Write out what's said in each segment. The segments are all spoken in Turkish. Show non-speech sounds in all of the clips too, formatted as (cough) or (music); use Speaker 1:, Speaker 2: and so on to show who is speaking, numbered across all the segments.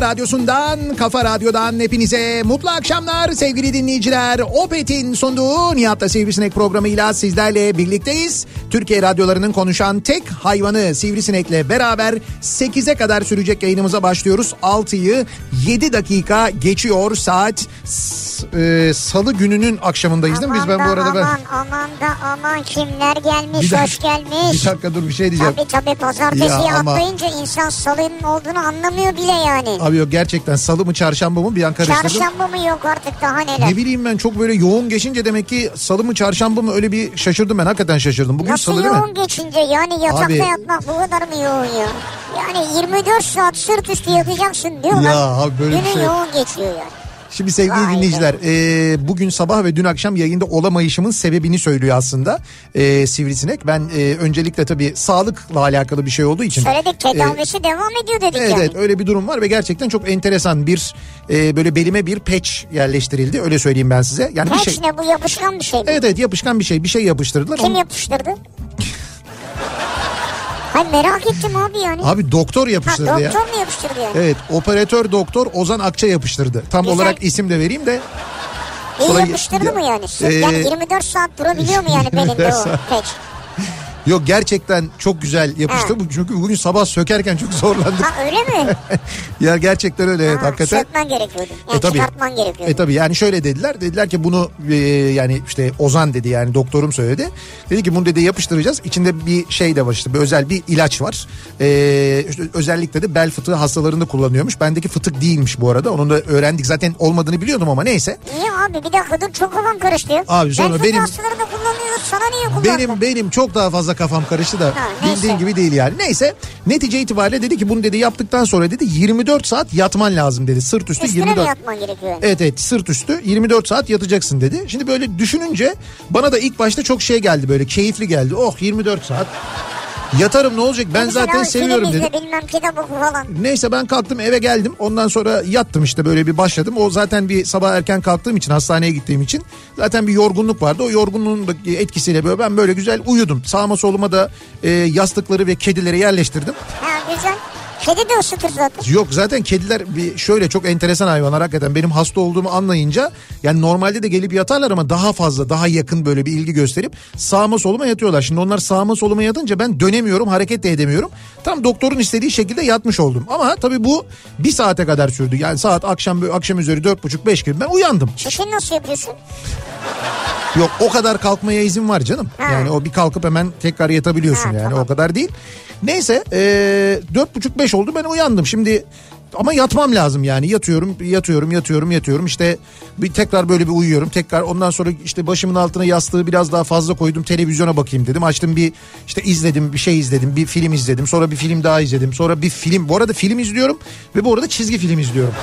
Speaker 1: Kafa radyosundan, kafa radyodan hepinize mutlu akşamlar sevgili dinleyiciler. Opet'in sunduğu Nihat'la Sivrisinek programıyla sizlerle birlikteyiz. Türkiye radyolarının konuşan tek hayvanı Sivrisinek'le beraber 8'e kadar sürecek yayınımıza başlıyoruz. 6'yı 7 dakika geçiyor saat e, salı gününün akşamındayız değil mi? Biz ben bu
Speaker 2: Aman da
Speaker 1: arada ben...
Speaker 2: Aman aman da aman kimler gelmiş
Speaker 1: Bir
Speaker 2: hoş
Speaker 1: dakika-
Speaker 2: gelmiş.
Speaker 1: Bir dakika dur bir şey diyeceğim.
Speaker 2: Tabii tabii pazartesiyi
Speaker 1: Ya ama-
Speaker 2: atlayınca insan salının olduğunu anlamıyor bile yani.
Speaker 1: Abi yok gerçekten salı mı çarşamba mı bir an karıştırdım.
Speaker 2: Çarşamba mı yok artık daha neler.
Speaker 1: Ne bileyim ben çok böyle yoğun geçince demek ki salı mı çarşamba mı öyle bir şaşırdım ben hakikaten şaşırdım. Bugün
Speaker 2: Nasıl
Speaker 1: salı değil mi?
Speaker 2: yoğun geçince yani yatakta
Speaker 1: Abi-
Speaker 2: yatmak bu kadar mı yoğun ya? Yani 24 saat sırt üstü yatacaksın diyorlar.
Speaker 1: Ya abi böyle bir
Speaker 2: Günün
Speaker 1: şey-
Speaker 2: yoğun geçiyor yani.
Speaker 1: Şimdi sevgili
Speaker 2: Vay
Speaker 1: dinleyiciler e, bugün sabah ve dün akşam yayında olamayışımın sebebini söylüyor aslında e, Sivrisinek. Ben e, öncelikle tabii sağlıkla alakalı bir şey olduğu için.
Speaker 2: Söyledik tedavisi devam ediyor dedik
Speaker 1: e, Evet
Speaker 2: yani.
Speaker 1: evet öyle bir durum var ve gerçekten çok enteresan bir e, böyle belime bir patch yerleştirildi öyle söyleyeyim ben size. Yani bir
Speaker 2: Patch
Speaker 1: şey.
Speaker 2: ne bu yapışkan bir şey mi?
Speaker 1: Evet evet yapışkan bir şey bir şey yapıştırdılar.
Speaker 2: Kim
Speaker 1: Onu-
Speaker 2: yapıştırdı? (laughs) Hayır merak ettim abi yani.
Speaker 1: Abi doktor
Speaker 2: ha,
Speaker 1: yapıştırdı
Speaker 2: doktor
Speaker 1: ya.
Speaker 2: mu yapıştırdı yani?
Speaker 1: Evet operatör doktor Ozan Akça yapıştırdı. Tam
Speaker 2: Güzel.
Speaker 1: olarak isim de vereyim de.
Speaker 2: İyi
Speaker 1: Sonra-
Speaker 2: yapıştırdı mı yani?
Speaker 1: Ee,
Speaker 2: yani 24 saat durabiliyor mu yani belinde o
Speaker 1: saat. Yok gerçekten çok güzel yapıştı. Bu Çünkü bugün sabah sökerken çok zorlandık.
Speaker 2: Ha öyle mi? (laughs)
Speaker 1: ya gerçekten öyle evet
Speaker 2: Ha,
Speaker 1: hakikaten.
Speaker 2: Sökmen gerekiyordu. Yani
Speaker 1: E tabii.
Speaker 2: çıkartman gerekiyordu.
Speaker 1: E tabii yani şöyle dediler. Dediler ki bunu e, yani işte Ozan dedi yani doktorum söyledi. Dedi ki bunu dedi yapıştıracağız. İçinde bir şey de var işte bir özel bir ilaç var. E, işte özellikle de bel fıtığı hastalarında kullanıyormuş. Bendeki fıtık değilmiş bu arada. Onu da öğrendik. Zaten olmadığını biliyordum ama neyse.
Speaker 2: Niye abi bir dakika dur çok kafam karıştı.
Speaker 1: Abi sonra
Speaker 2: ben
Speaker 1: benim-
Speaker 2: hastaları da kullanıyoruz sana niye kullandın?
Speaker 1: Benim benim çok daha fazla kafam karıştı da
Speaker 2: Ha,
Speaker 1: bildiğin gibi değil yani. Neyse netice itibariyle dedi ki bunu dedi yaptıktan sonra dedi 24 saat yatman lazım dedi. Sırt üstü
Speaker 2: Üstüne
Speaker 1: 24
Speaker 2: mi yatman gerekiyor?
Speaker 1: Evet evet sırt üstü 24 saat yatacaksın dedi. Şimdi böyle düşününce bana da ilk başta çok şey geldi böyle keyifli geldi. Oh 24 saat yatarım ne olacak ben
Speaker 2: Mesela
Speaker 1: zaten seviyorum dedim.
Speaker 2: bilmem kitap oku falan.
Speaker 1: Neyse ben kalktım eve geldim. Ondan sonra yattım işte böyle bir başladım. O zaten bir sabah erken kalktığım için hastaneye gittiğim için zaten bir yorgunluk vardı. O yorgunluğun etkisiyle böyle ben böyle güzel uyudum. Sağıma soluma da e, yastıkları ve kedileri yerleştirdim.
Speaker 2: Ha güzel. Kedi de ısıtır zaten.
Speaker 1: Yok zaten kediler bir şöyle çok enteresan hayvanlar hakikaten benim hasta olduğumu anlayınca yani normalde de gelip yatarlar ama daha fazla daha yakın böyle bir ilgi gösterip sağıma soluma yatıyorlar. Şimdi onlar sağıma soluma yatınca ben dönemiyorum hareket de edemiyorum. Tam doktorun istediği şekilde yatmış oldum. Ama tabii bu bir saate kadar sürdü. Yani saat akşam akşam üzeri dört buçuk beş gibi ben uyandım.
Speaker 2: Çişini nasıl yapıyorsun?
Speaker 1: Yok o kadar kalkmaya izin var canım.
Speaker 2: Ha.
Speaker 1: Yani o bir kalkıp hemen tekrar yatabiliyorsun
Speaker 2: Ha,
Speaker 1: yani
Speaker 2: tamam.
Speaker 1: o kadar değil. Neyse dört buçuk beş oldu ben uyandım. Şimdi ama yatmam lazım yani yatıyorum yatıyorum yatıyorum yatıyorum işte bir tekrar böyle bir uyuyorum tekrar ondan sonra işte başımın altına yastığı biraz daha fazla koydum televizyona bakayım dedim açtım bir işte izledim bir şey izledim bir film izledim sonra bir film daha izledim sonra bir film bu arada film izliyorum ve bu arada çizgi film izliyorum.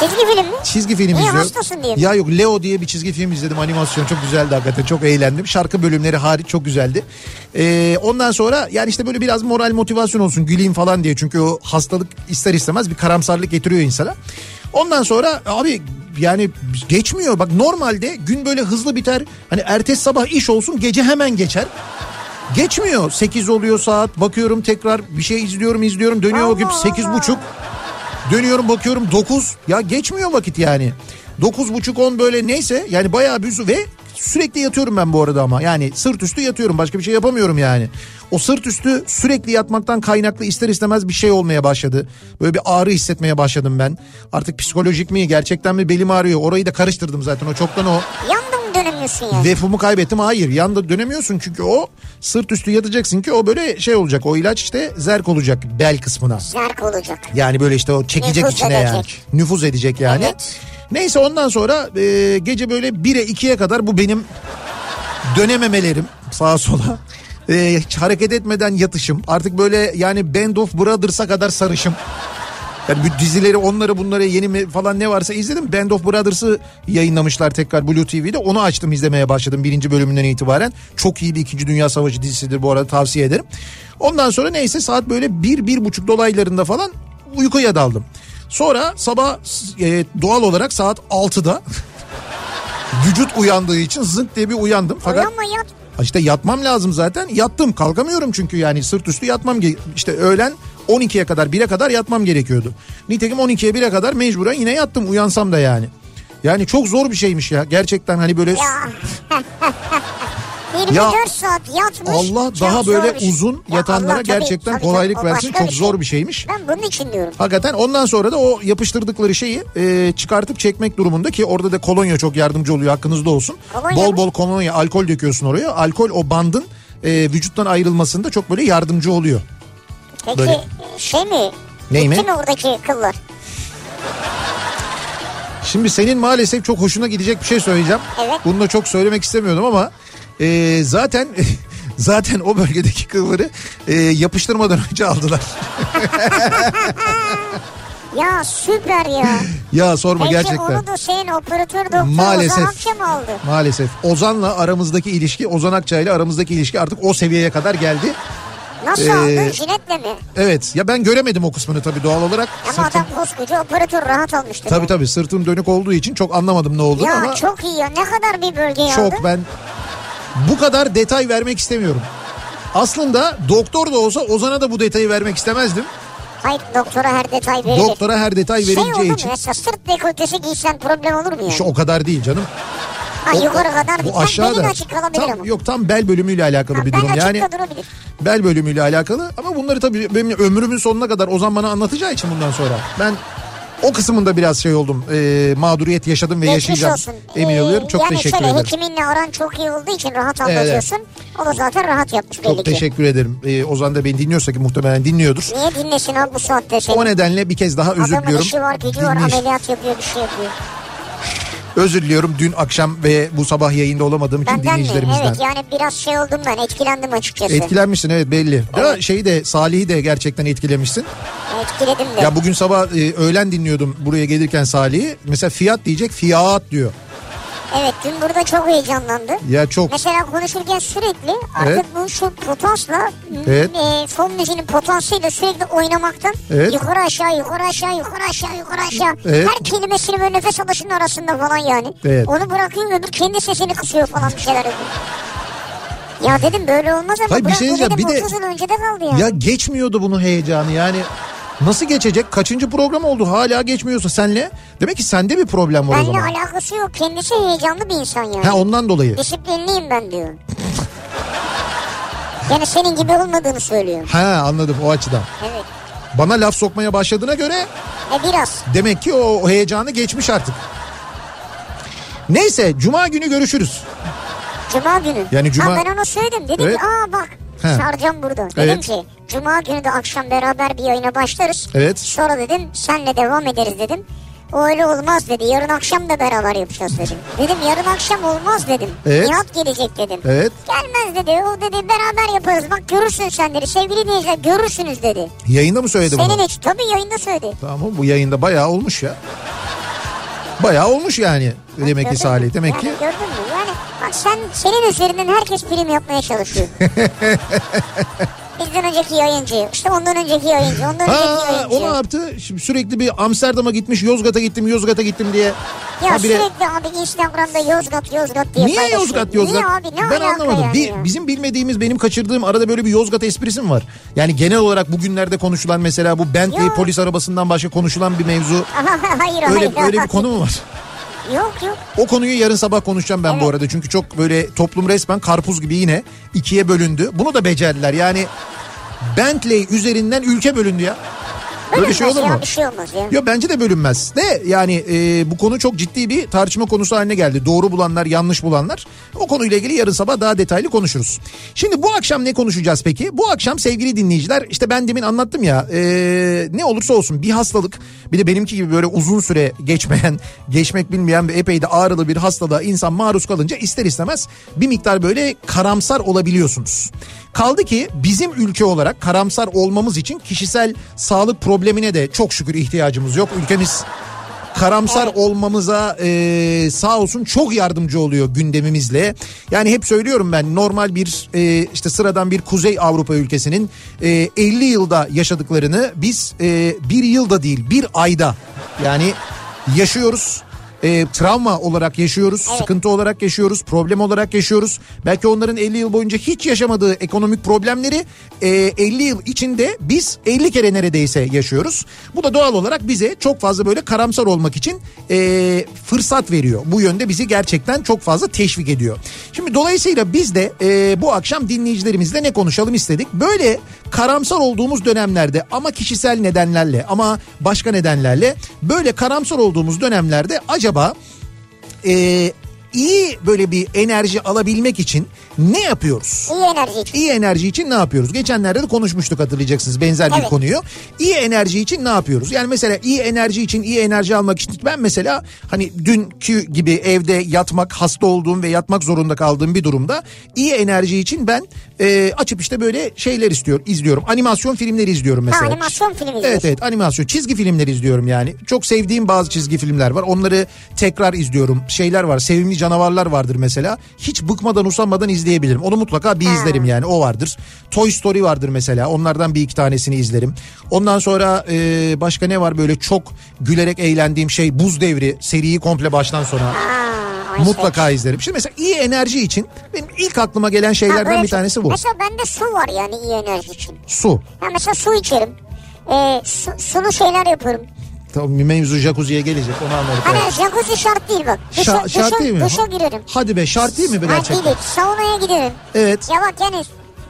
Speaker 2: Çizgi film mi?
Speaker 1: Çizgi film
Speaker 2: Niye
Speaker 1: izliyorum.
Speaker 2: hastasın diye mi?
Speaker 1: Ya yok Leo diye bir çizgi film izledim animasyon çok güzeldi hakikaten çok eğlendim. Şarkı bölümleri hariç çok güzeldi. Ee, ondan sonra yani işte böyle biraz moral motivasyon olsun güleyim falan diye. Çünkü o hastalık ister istemez bir karamsarlık getiriyor insana. Ondan sonra abi yani geçmiyor bak normalde gün böyle hızlı biter. Hani ertesi sabah iş olsun gece hemen geçer. Geçmiyor. 8 oluyor saat. Bakıyorum tekrar bir şey izliyorum izliyorum. Dönüyor
Speaker 2: Allah
Speaker 1: vakit sekiz
Speaker 2: Allah.
Speaker 1: buçuk. Dönüyorum bakıyorum 9. Ya geçmiyor vakit yani. 9 buçuk 10 böyle neyse yani bayağı bir ve sürekli yatıyorum ben bu arada ama. Yani sırt üstü yatıyorum başka bir şey yapamıyorum yani. O sırt üstü sürekli yatmaktan kaynaklı ister istemez bir şey olmaya başladı. Böyle bir ağrı hissetmeye başladım ben. Artık psikolojik mi gerçekten mi belim ağrıyor. Orayı da karıştırdım zaten o çoktan o
Speaker 2: Yanda mı dönemiyorsun ya?
Speaker 1: Vefumu kaybettim. Hayır yanda dönemiyorsun çünkü o sırt üstü yatacaksın ki o böyle şey olacak. O ilaç işte zerk olacak bel kısmına.
Speaker 2: Zerk olacak.
Speaker 1: Yani böyle işte o çekecek
Speaker 2: Nüfuz
Speaker 1: içine yani.
Speaker 2: edecek.
Speaker 1: Nüfuz edecek yani.
Speaker 2: Evet.
Speaker 1: Neyse ondan sonra e, gece böyle 1'e 2'ye kadar bu benim dönememelerim sağa sola. E, hareket etmeden yatışım. Artık böyle yani Band of Brothers'a kadar sarışım. Yani dizileri onları bunları yeni mi falan ne varsa izledim. Band of Brothers'ı yayınlamışlar tekrar Blue TV'de. Onu açtım izlemeye başladım birinci bölümünden itibaren. Çok iyi bir İkinci Dünya Savaşı dizisidir bu arada tavsiye ederim. Ondan sonra neyse saat böyle bir, bir buçuk dolaylarında falan uykuya daldım. Sonra sabah e, doğal olarak saat 6'da vücut uyandığı için zınk diye bir uyandım. Fakat
Speaker 2: Uyanma yat.
Speaker 1: İşte yatmam lazım zaten. Yattım kalkamıyorum çünkü yani sırt üstü yatmam. İşte öğlen 12'ye kadar 1'e kadar yatmam gerekiyordu. Nitekim 12'ye 1'e kadar mecburen yine yattım uyansam da yani. Yani çok zor bir şeymiş ya. Gerçekten hani böyle
Speaker 2: Ya. (laughs) 24
Speaker 1: Ya,
Speaker 2: saat yatmış.
Speaker 1: Allah daha böyle
Speaker 2: bir şey.
Speaker 1: uzun
Speaker 2: Ya
Speaker 1: yatanlara
Speaker 2: Allah tabii,
Speaker 1: gerçekten
Speaker 2: tabii,
Speaker 1: kolaylık
Speaker 2: tabii,
Speaker 1: versin. Çok zor bir şeymiş.
Speaker 2: Ben bunun için diyorum.
Speaker 1: Hakikaten ondan sonra da o yapıştırdıkları şeyi e, çıkartıp çekmek durumunda ki orada da kolonya çok yardımcı oluyor hakkınızda olsun.
Speaker 2: Kolonya
Speaker 1: bol
Speaker 2: mı?
Speaker 1: bol kolonya alkol döküyorsun oraya. Alkol o bandın e, vücuttan ayrılmasında çok böyle yardımcı oluyor.
Speaker 2: Peki
Speaker 1: Böyle.
Speaker 2: şey mi?
Speaker 1: Ney mi
Speaker 2: oradaki kıllar?
Speaker 1: Şimdi senin maalesef çok hoşuna gidecek bir şey söyleyeceğim.
Speaker 2: Evet.
Speaker 1: Bunu da çok söylemek istemiyordum ama e, zaten (laughs) zaten o bölgedeki kılları e, yapıştırmadan önce aldılar. (laughs)
Speaker 2: Ya süper ya.
Speaker 1: ya sorma
Speaker 2: Peki
Speaker 1: gerçekten.
Speaker 2: onu da senin operatör doktor
Speaker 1: Maalesef.
Speaker 2: Ozan Akçam aldı.
Speaker 1: Maalesef. Ozan'la aramızdaki ilişki, Ozan Akçay ile aramızdaki ilişki artık o seviyeye kadar geldi.
Speaker 2: Nasıl
Speaker 1: Ee,
Speaker 2: aldın? Jinetle mi?
Speaker 1: Evet ya ben göremedim o kısmını tabii doğal olarak.
Speaker 2: Ama
Speaker 1: Sırtım,
Speaker 2: adam koskoca operatör rahat almıştır.
Speaker 1: tabii
Speaker 2: yani.
Speaker 1: tabii sırtım dönük olduğu için çok anlamadım ne olduğunu
Speaker 2: Ya
Speaker 1: ama
Speaker 2: çok iyi ya. Ne kadar bir bölgeyi aldı?
Speaker 1: çok ben bu kadar detay vermek istemiyorum. Aslında doktor da olsa Ozan'a da bu detayı vermek istemezdim.
Speaker 2: Hayır doktora her detay verilir.
Speaker 1: Doktora her detay
Speaker 2: şey olur
Speaker 1: verileceği
Speaker 2: mu
Speaker 1: için.
Speaker 2: mesela sırt dekoltesi giysen problem olur mu yani?
Speaker 1: İşte o kadar değil canım.
Speaker 2: ha, yukarı kadar.
Speaker 1: Bu aşağıda. Tam, yok tam bel bölümüyle alakalı
Speaker 2: Ha,
Speaker 1: bir durum. Yani
Speaker 2: durabilir.
Speaker 1: bel bölümüyle alakalı ama bunları tabii benim ömrümün sonuna kadar Ozan bana anlatacağı için bundan sonra ben o kısmında biraz şey oldum e, mağduriyet yaşadım ve
Speaker 2: Geçmiş
Speaker 1: yaşayacağım
Speaker 2: olsun.
Speaker 1: emin
Speaker 2: Ee,
Speaker 1: oluyorum çok
Speaker 2: yani
Speaker 1: teşekkür
Speaker 2: şöyle
Speaker 1: ederim.
Speaker 2: hekiminle aran çok iyi olduğu için rahat anlatıyorsun. O da zaten rahat yapmış belli
Speaker 1: Çok teşekkür ederim. Ee, Ozan da beni dinliyorsa ki muhtemelen dinliyordur.
Speaker 2: Niye dinlesin abi bu saatte seni?
Speaker 1: O nedenle bir kez daha özür
Speaker 2: Adamın
Speaker 1: diliyorum.
Speaker 2: işi var gücü var ameliyat yapıyor bir şey yapıyor.
Speaker 1: Özür diliyorum dün akşam ve bu sabah yayında olamadığım için
Speaker 2: Benden mi?
Speaker 1: dinleyicilerimizden.
Speaker 2: Evet yani biraz şey oldum ben etkilendim açıkçası.
Speaker 1: Etkilenmişsin evet belli. Ya şeyi de Salih'i de gerçekten etkilemişsin.
Speaker 2: Etkiledim de.
Speaker 1: Ya bugün sabah e, öğlen dinliyordum buraya gelirken Salih'i. Mesela fiyat diyecek fiyat diyor.
Speaker 2: Evet dün burada çok heyecanlandı.
Speaker 1: Ya çok
Speaker 2: Mesela konuşurken sürekli artık
Speaker 1: Evet.
Speaker 2: bu şu potansla
Speaker 1: Evet.
Speaker 2: e, fon müziğinin potansıyla sürekli oynamaktan
Speaker 1: Evet.
Speaker 2: yukarı aşağı yukarı aşağı yukarı aşağı yukarı aşağı
Speaker 1: Evet.
Speaker 2: her kelimesini böyle nefes alışının arasında falan yani.
Speaker 1: Evet.
Speaker 2: Onu bırakıyor öbür kendi sesini kısıyor falan bir şeyler yapıyor. Ya dedim böyle olmaz ama
Speaker 1: Hayır, bir şey
Speaker 2: dedim
Speaker 1: bir de-
Speaker 2: 30 yıl önce de kaldı yani.
Speaker 1: ya geçmiyordu bunun heyecanı yani. Nasıl geçecek? Kaçıncı program oldu? Hala geçmiyorsa senle. Demek ki sende bir problem var o
Speaker 2: Benimle
Speaker 1: zaman.
Speaker 2: alakası yok. Kendisi heyecanlı bir insan yani.
Speaker 1: Ha ondan dolayı.
Speaker 2: Disiplinliyim ben diyor. (laughs) yani senin gibi olmadığını söylüyor.
Speaker 1: Ha anladım o açıdan.
Speaker 2: Evet.
Speaker 1: Bana laf sokmaya başladığına göre
Speaker 2: E biraz.
Speaker 1: demek ki o heyecanı geçmiş artık. Neyse cuma günü görüşürüz.
Speaker 2: Cuma günü.
Speaker 1: Yani cuma-
Speaker 2: Ha ben ona söyledim. Dedim
Speaker 1: Evet.
Speaker 2: ki aa bak
Speaker 1: He.
Speaker 2: Sarcan burada. Dedim
Speaker 1: Evet.
Speaker 2: ki cuma günü de akşam beraber bir yayına başlarız.
Speaker 1: Evet.
Speaker 2: Sonra dedim senle devam ederiz dedim. O öyle olmaz dedi. Yarın akşam da beraber yapacağız dedim. Dedim yarın akşam olmaz dedim.
Speaker 1: Evet.
Speaker 2: Nihat gelecek dedim.
Speaker 1: Evet.
Speaker 2: Gelmez dedi. O dedi beraber yaparız. Bak görürsün sen dedi. Sevgili dinleyiciler görürsünüz dedi.
Speaker 1: Yayında mı söyledi bunu?
Speaker 2: Senin için tabii yayında söyledi.
Speaker 1: Tamam bu yayında bayağı olmuş ya. Bayağı olmuş yani demek ki Salih. Demek
Speaker 2: yani
Speaker 1: ki
Speaker 2: Gördün mü? Bak sen senin üzerinden herkes prim yapmaya çalışıyor. (laughs) Bizden önceki yayıncı, işte ondan önceki yayıncı, ondan önceki
Speaker 1: Ha,
Speaker 2: yayıncı.
Speaker 1: o ne yaptı? Şimdi sürekli bir Amsterdam'a gitmiş, Yozgat'a gittim, Yozgat'a gittim diye.
Speaker 2: Ya
Speaker 1: habire-
Speaker 2: sürekli abi Instagram'da Yozgat Yozgat diye
Speaker 1: Niye
Speaker 2: paylaşıyor.
Speaker 1: Yozgat Yozgat?
Speaker 2: Niye abi ne
Speaker 1: ben anlamadım.
Speaker 2: yani
Speaker 1: Bir, bizim bilmediğimiz, benim kaçırdığım arada böyle bir Yozgat esprisi mi var? Yani genel olarak bugünlerde konuşulan mesela bu Bentley
Speaker 2: Yok.
Speaker 1: polis arabasından başka konuşulan bir mevzu. (laughs)
Speaker 2: hayır
Speaker 1: Öyle
Speaker 2: hayır.
Speaker 1: öyle bir konu mu var? (laughs)
Speaker 2: Yok yok.
Speaker 1: O konuyu yarın sabah konuşacağım ben bu
Speaker 2: Evet.
Speaker 1: arada. Çünkü çok böyle toplum resmen karpuz gibi yine ikiye bölündü. Bunu da becerdiler. Yani Bentley üzerinden ülke bölündü ya. Böyle bir şey olur mu?
Speaker 2: Bir şey olmaz ya.
Speaker 1: Yok bence de bölünmez. De yani e, bu konu çok ciddi bir tartışma konusu haline geldi. Doğru bulanlar, yanlış bulanlar. O konuyla ilgili yarın sabah daha detaylı konuşuruz. Şimdi bu akşam ne konuşacağız peki? Bu akşam sevgili dinleyiciler işte ben demin anlattım ya e, ne olursa olsun bir hastalık bir de benimki gibi böyle uzun süre geçmeyen, geçmek bilmeyen ve epey de ağrılı bir hastalığa insan maruz kalınca ister istemez bir miktar böyle karamsar olabiliyorsunuz. Kaldı ki bizim ülke olarak karamsar olmamız için kişisel sağlık problemine de çok şükür ihtiyacımız yok. Ülkemiz karamsar olmamıza e, sağ olsun çok yardımcı oluyor gündemimizle. Yani hep söylüyorum ben normal bir e, işte sıradan bir Kuzey Avrupa ülkesinin e, 50 yılda yaşadıklarını biz e, bir yılda değil bir ayda yani yaşıyoruz. E, travma olarak yaşıyoruz, sıkıntı olarak yaşıyoruz, problem olarak yaşıyoruz. Belki onların 50 yıl boyunca hiç yaşamadığı ekonomik problemleri e, 50 yıl içinde biz 50 kere neredeyse yaşıyoruz. Bu da doğal olarak bize çok fazla böyle karamsar olmak için e, fırsat veriyor. Bu yönde bizi gerçekten çok fazla teşvik ediyor. Şimdi dolayısıyla biz de e, bu akşam dinleyicilerimizle ne konuşalım istedik. Böyle karamsar olduğumuz dönemlerde ama kişisel nedenlerle ama başka nedenlerle böyle karamsar olduğumuz dönemlerde acaba e, iyi böyle bir enerji alabilmek için ne yapıyoruz?
Speaker 2: İyi enerji için.
Speaker 1: İyi enerji için ne yapıyoruz? Geçenlerde de konuşmuştuk hatırlayacaksınız benzer bir
Speaker 2: Evet.
Speaker 1: konuyu. İyi enerji için ne yapıyoruz? Yani mesela iyi enerji için iyi enerji almak için ben mesela hani dünkü gibi evde yatmak hasta olduğum ve yatmak zorunda kaldığım bir durumda iyi enerji için ben e, açıp işte böyle şeyler istiyorum izliyorum. Animasyon filmleri izliyorum mesela.
Speaker 2: Ha, animasyon film izliyorsun.
Speaker 1: Evet evet animasyon çizgi filmler izliyorum yani. Çok sevdiğim bazı çizgi filmler var. Onları tekrar izliyorum. Şeyler var sevimli canavarlar vardır mesela. Hiç bıkmadan usanmadan izleyebilirim. Onu mutlaka bir izlerim yani o vardır. Toy Story vardır mesela. Onlardan bir iki tanesini izlerim. Ondan sonra e, başka ne var böyle çok gülerek eğlendiğim şey Buz Devri seriyi komple baştan sona
Speaker 2: işte.
Speaker 1: mutlaka izlerim. Şimdi mesela iyi enerji için benim ilk aklıma gelen şeylerden bir tanesi bu.
Speaker 2: Mesela bende su var yani iyi enerji için.
Speaker 1: Su.
Speaker 2: Ha, mesela su içerim. Ee, su, sulu şeyler yapıyorum.
Speaker 1: Tamam mevzu jacuzziye gelecek onu anladık.
Speaker 2: Hani jacuzzi şart değil bak. Duşa,
Speaker 1: Şa- şart
Speaker 2: duşa-
Speaker 1: değil mi?
Speaker 2: Duşa girerim.
Speaker 1: Hadi be şart değil mi
Speaker 2: Ha,
Speaker 1: gerçekten?
Speaker 2: değil. Saunaya giderim.
Speaker 1: Evet.
Speaker 2: Ya bak yani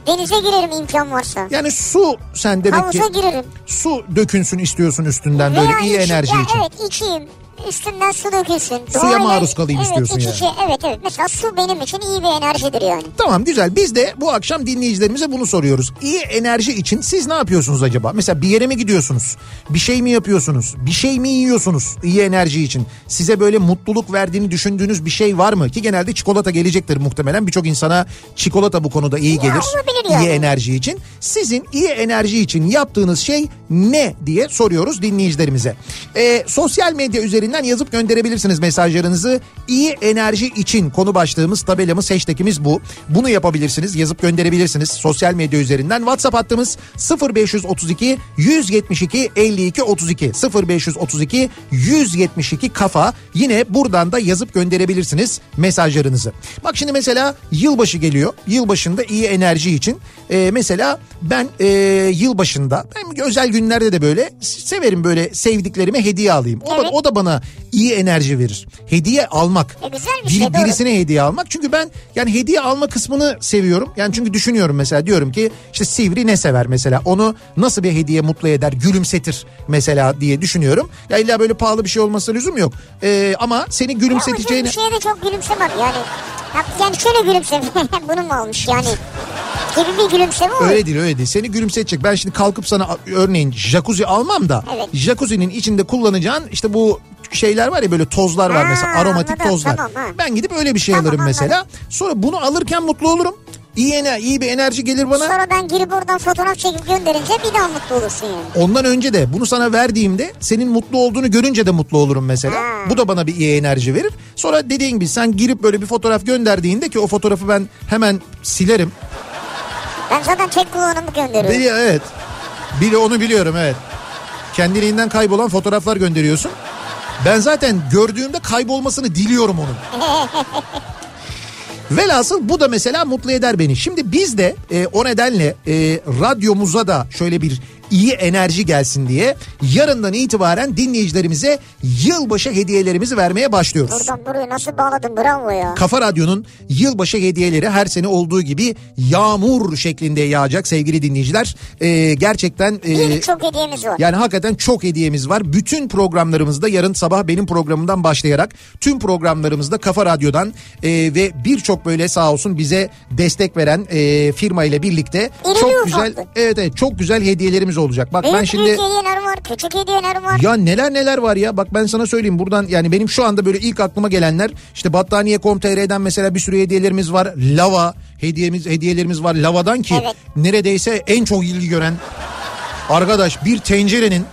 Speaker 2: denize girerim imkan varsa.
Speaker 1: Yani su sen demek ki
Speaker 2: Havuza girerim.
Speaker 1: su dökünsün istiyorsun üstünden böyle
Speaker 2: Veya
Speaker 1: iyi
Speaker 2: içi-
Speaker 1: enerji
Speaker 2: ya
Speaker 1: için.
Speaker 2: Evet içeyim. Üstünden su dökülsün.
Speaker 1: Suya maruz kalayım
Speaker 2: evet,
Speaker 1: istiyorsun
Speaker 2: iç
Speaker 1: yani.
Speaker 2: içe- evet evet. Mesela su benim için iyi bir enerjidir yani.
Speaker 1: Tamam güzel biz de bu akşam dinleyicilerimize bunu soruyoruz. İyi enerji için siz ne yapıyorsunuz acaba? Mesela bir yere mi gidiyorsunuz? Bir şey mi yapıyorsunuz? Bir şey mi yiyorsunuz iyi enerji için? Size böyle mutluluk verdiğini düşündüğünüz bir şey var mı? Ki genelde çikolata gelecektir muhtemelen. Birçok insana çikolata bu konuda iyi gelir.
Speaker 2: olabilir
Speaker 1: İyi
Speaker 2: yani.
Speaker 1: enerji için. Sizin iyi enerji için yaptığınız şey ne diye soruyoruz dinleyicilerimize. Ee, sosyal medya üzerinden yazıp gönderebilirsiniz mesajlarınızı. İyi enerji için konu başlığımız, tabelamız, hashtagimiz bu. Bunu yapabilirsiniz, yazıp gönderebilirsiniz sosyal medya üzerinden. WhatsApp hattımız 0532 172 52 32 0532 172 kafa. Yine buradan da yazıp gönderebilirsiniz mesajlarınızı. Bak şimdi mesela yılbaşı geliyor. Yılbaşında iyi enerji için. Ee, mesela ben e, yılbaşında ben özel günlerde de böyle severim böyle sevdiklerime hediye alayım. O, da,
Speaker 2: Evet.
Speaker 1: o da bana iyi enerji verir. Hediye almak.
Speaker 2: E, güzel bir şey, doğru.
Speaker 1: birisine hediye almak. Çünkü ben yani hediye alma kısmını seviyorum. Yani çünkü düşünüyorum mesela diyorum ki işte Sivri ne sever mesela. Onu nasıl bir hediye mutlu eder, gülümsetir mesela diye düşünüyorum. Ya illa böyle pahalı bir şey olması lüzum yok. Ee, ama seni
Speaker 2: Ya
Speaker 1: gülümseteceğini...
Speaker 2: bir şeye de çok gülümsemem yani. Ya, yani şöyle gülümsem. (laughs) Bunu mu almış yani? Gibi bir gülümseme olur.
Speaker 1: Öyle değil öyle değil. Seni gülümsetecek. Ben şimdi kalkıp sana örneğin jacuzzi almam da
Speaker 2: Evet.
Speaker 1: jacuzzi'nin içinde kullanacağın işte bu şeyler var ya böyle tozlar var
Speaker 2: Ha,
Speaker 1: mesela aromatik
Speaker 2: anladım,
Speaker 1: tozlar.
Speaker 2: tamam, ha.
Speaker 1: ben gidip öyle bir şey
Speaker 2: Tamam,
Speaker 1: alırım
Speaker 2: anladım.
Speaker 1: mesela. Sonra bunu alırken mutlu olurum. İyi, ener- iyi bir enerji gelir bana.
Speaker 2: Sonra ben girip oradan fotoğraf çekip gönderince bir daha mutlu olursun yani.
Speaker 1: Ondan önce de bunu sana verdiğimde senin mutlu olduğunu görünce de mutlu olurum mesela.
Speaker 2: Ha.
Speaker 1: Bu da bana bir iyi enerji verir. Sonra dediğin gibi sen girip böyle bir fotoğraf gönderdiğinde ki o fotoğrafı ben hemen silerim.
Speaker 2: Ben zaten tek kullanımı gönderiyorum.
Speaker 1: Bili, evet. Bili onu biliyorum evet. Kendiliğinden kaybolan fotoğraflar gönderiyorsun. Ben zaten gördüğümde kaybolmasını diliyorum onun. (laughs) Velhasıl bu da mesela mutlu eder beni. Şimdi biz de e, o nedenle e, radyomuza da şöyle bir iyi enerji gelsin diye yarından itibaren dinleyicilerimize yılbaşı hediyelerimizi vermeye başlıyoruz.
Speaker 2: Buradan buraya nasıl bağladın bravo ya.
Speaker 1: Kafa Radyo'nun yılbaşı hediyeleri her sene olduğu gibi yağmur şeklinde yağacak sevgili dinleyiciler. Ee, gerçekten... e,
Speaker 2: Birçok hediyemiz var.
Speaker 1: yani hakikaten çok hediyemiz var. Bütün programlarımızda yarın sabah benim programımdan başlayarak tüm programlarımızda Kafa Radyo'dan e, ve birçok böyle sağ olsun bize destek veren e, firma ile birlikte
Speaker 2: İrili
Speaker 1: çok
Speaker 2: ufaklı.
Speaker 1: güzel evet evet çok güzel hediyelerimiz olacak. Bak
Speaker 2: Büyük
Speaker 1: ben şimdi
Speaker 2: büyük hediyeler var, küçük hediyeler var.
Speaker 1: ya neler neler var ya bak ben sana söyleyeyim buradan yani benim şu anda böyle ilk aklıma gelenler işte battaniye.com.tr'den mesela bir sürü hediyelerimiz var. Lava hediyemiz hediyelerimiz var lavadan ki
Speaker 2: Evet.
Speaker 1: neredeyse en çok ilgi gören arkadaş bir tencerenin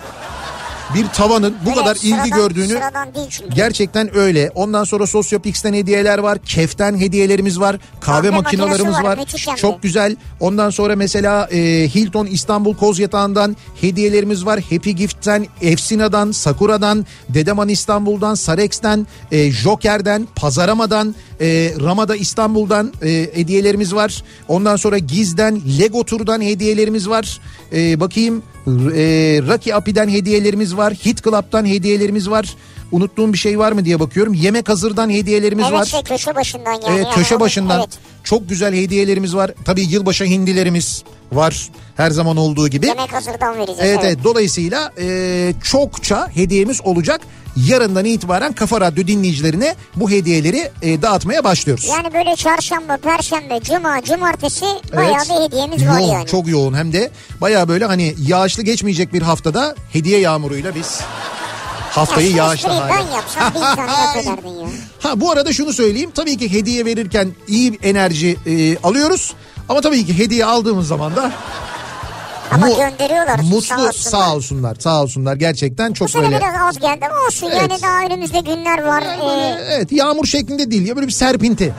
Speaker 1: bir tavanın bu
Speaker 2: Evet,
Speaker 1: kadar ilgi
Speaker 2: sıradan-
Speaker 1: gördüğünü
Speaker 2: değil çünkü.
Speaker 1: Gerçekten öyle. Ondan sonra Sosyopix'ten hediyeler var. Keften hediyelerimiz var. Kahve,
Speaker 2: Kahve makinesi var,
Speaker 1: var. Çok güzel. Ondan sonra mesela e, Hilton İstanbul Koz Yatağı'ndan hediyelerimiz var. Happy Gift'ten, Efsina'dan, Sakura'dan, Dedeman İstanbul'dan, Sarex'ten, e, Joker'den, Pazarama'dan, e, Ramada İstanbul'dan e, hediyelerimiz var. Ondan sonra Giz'den, Lego Tur'dan hediyelerimiz var. E, bakayım e, Rocky Api'den hediyelerimiz var. Hit Club'dan hediyelerimiz var. Unuttuğum bir şey var mı diye bakıyorum. Yemek hazırdan hediyelerimiz
Speaker 2: Evet
Speaker 1: var.
Speaker 2: şey köşe başından yani.
Speaker 1: Evet köşe başından
Speaker 2: Evet.
Speaker 1: çok güzel hediyelerimiz var. Tabii yılbaşı hindilerimiz var her zaman olduğu gibi.
Speaker 2: Yemek hazırdan vereceğiz.
Speaker 1: Evet evet dolayısıyla e, çokça hediyemiz olacak. Yarından itibaren Kafa Radyo dinleyicilerine bu hediyeleri e, dağıtmaya başlıyoruz.
Speaker 2: Yani böyle çarşamba, perşembe, cuma, cumartesi bayağı
Speaker 1: Evet.
Speaker 2: bir hediyemiz var
Speaker 1: yoğun,
Speaker 2: yani.
Speaker 1: Çok yoğun hem de baya böyle hani yağışlı geçmeyecek bir haftada hediye yağmuruyla biz haftayı
Speaker 2: Ya şu
Speaker 1: yağışlı
Speaker 2: espriyi
Speaker 1: hale.
Speaker 2: ben yapsam bir tane laf (laughs) ederdin ya.
Speaker 1: Ha bu arada şunu söyleyeyim. Tabii ki hediye verirken iyi enerji e, alıyoruz. Ama tabii ki hediye aldığımız zaman da
Speaker 2: Ama
Speaker 1: mu-
Speaker 2: gönderiyorlar.
Speaker 1: mutlu
Speaker 2: sağ olsunlar.
Speaker 1: sağ olsunlar. Sağ olsunlar. Gerçekten
Speaker 2: Bu
Speaker 1: çok
Speaker 2: sene
Speaker 1: böyle
Speaker 2: biraz az geldi ama olsun
Speaker 1: Evet.
Speaker 2: yani daha önümüzde günler var. Ee,
Speaker 1: evet yağmur şeklinde değil ya böyle bir serpinti.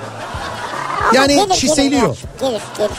Speaker 2: ama
Speaker 1: Yani
Speaker 2: gelir,
Speaker 1: çiseliyor.
Speaker 2: Gelir, gelir. gelir.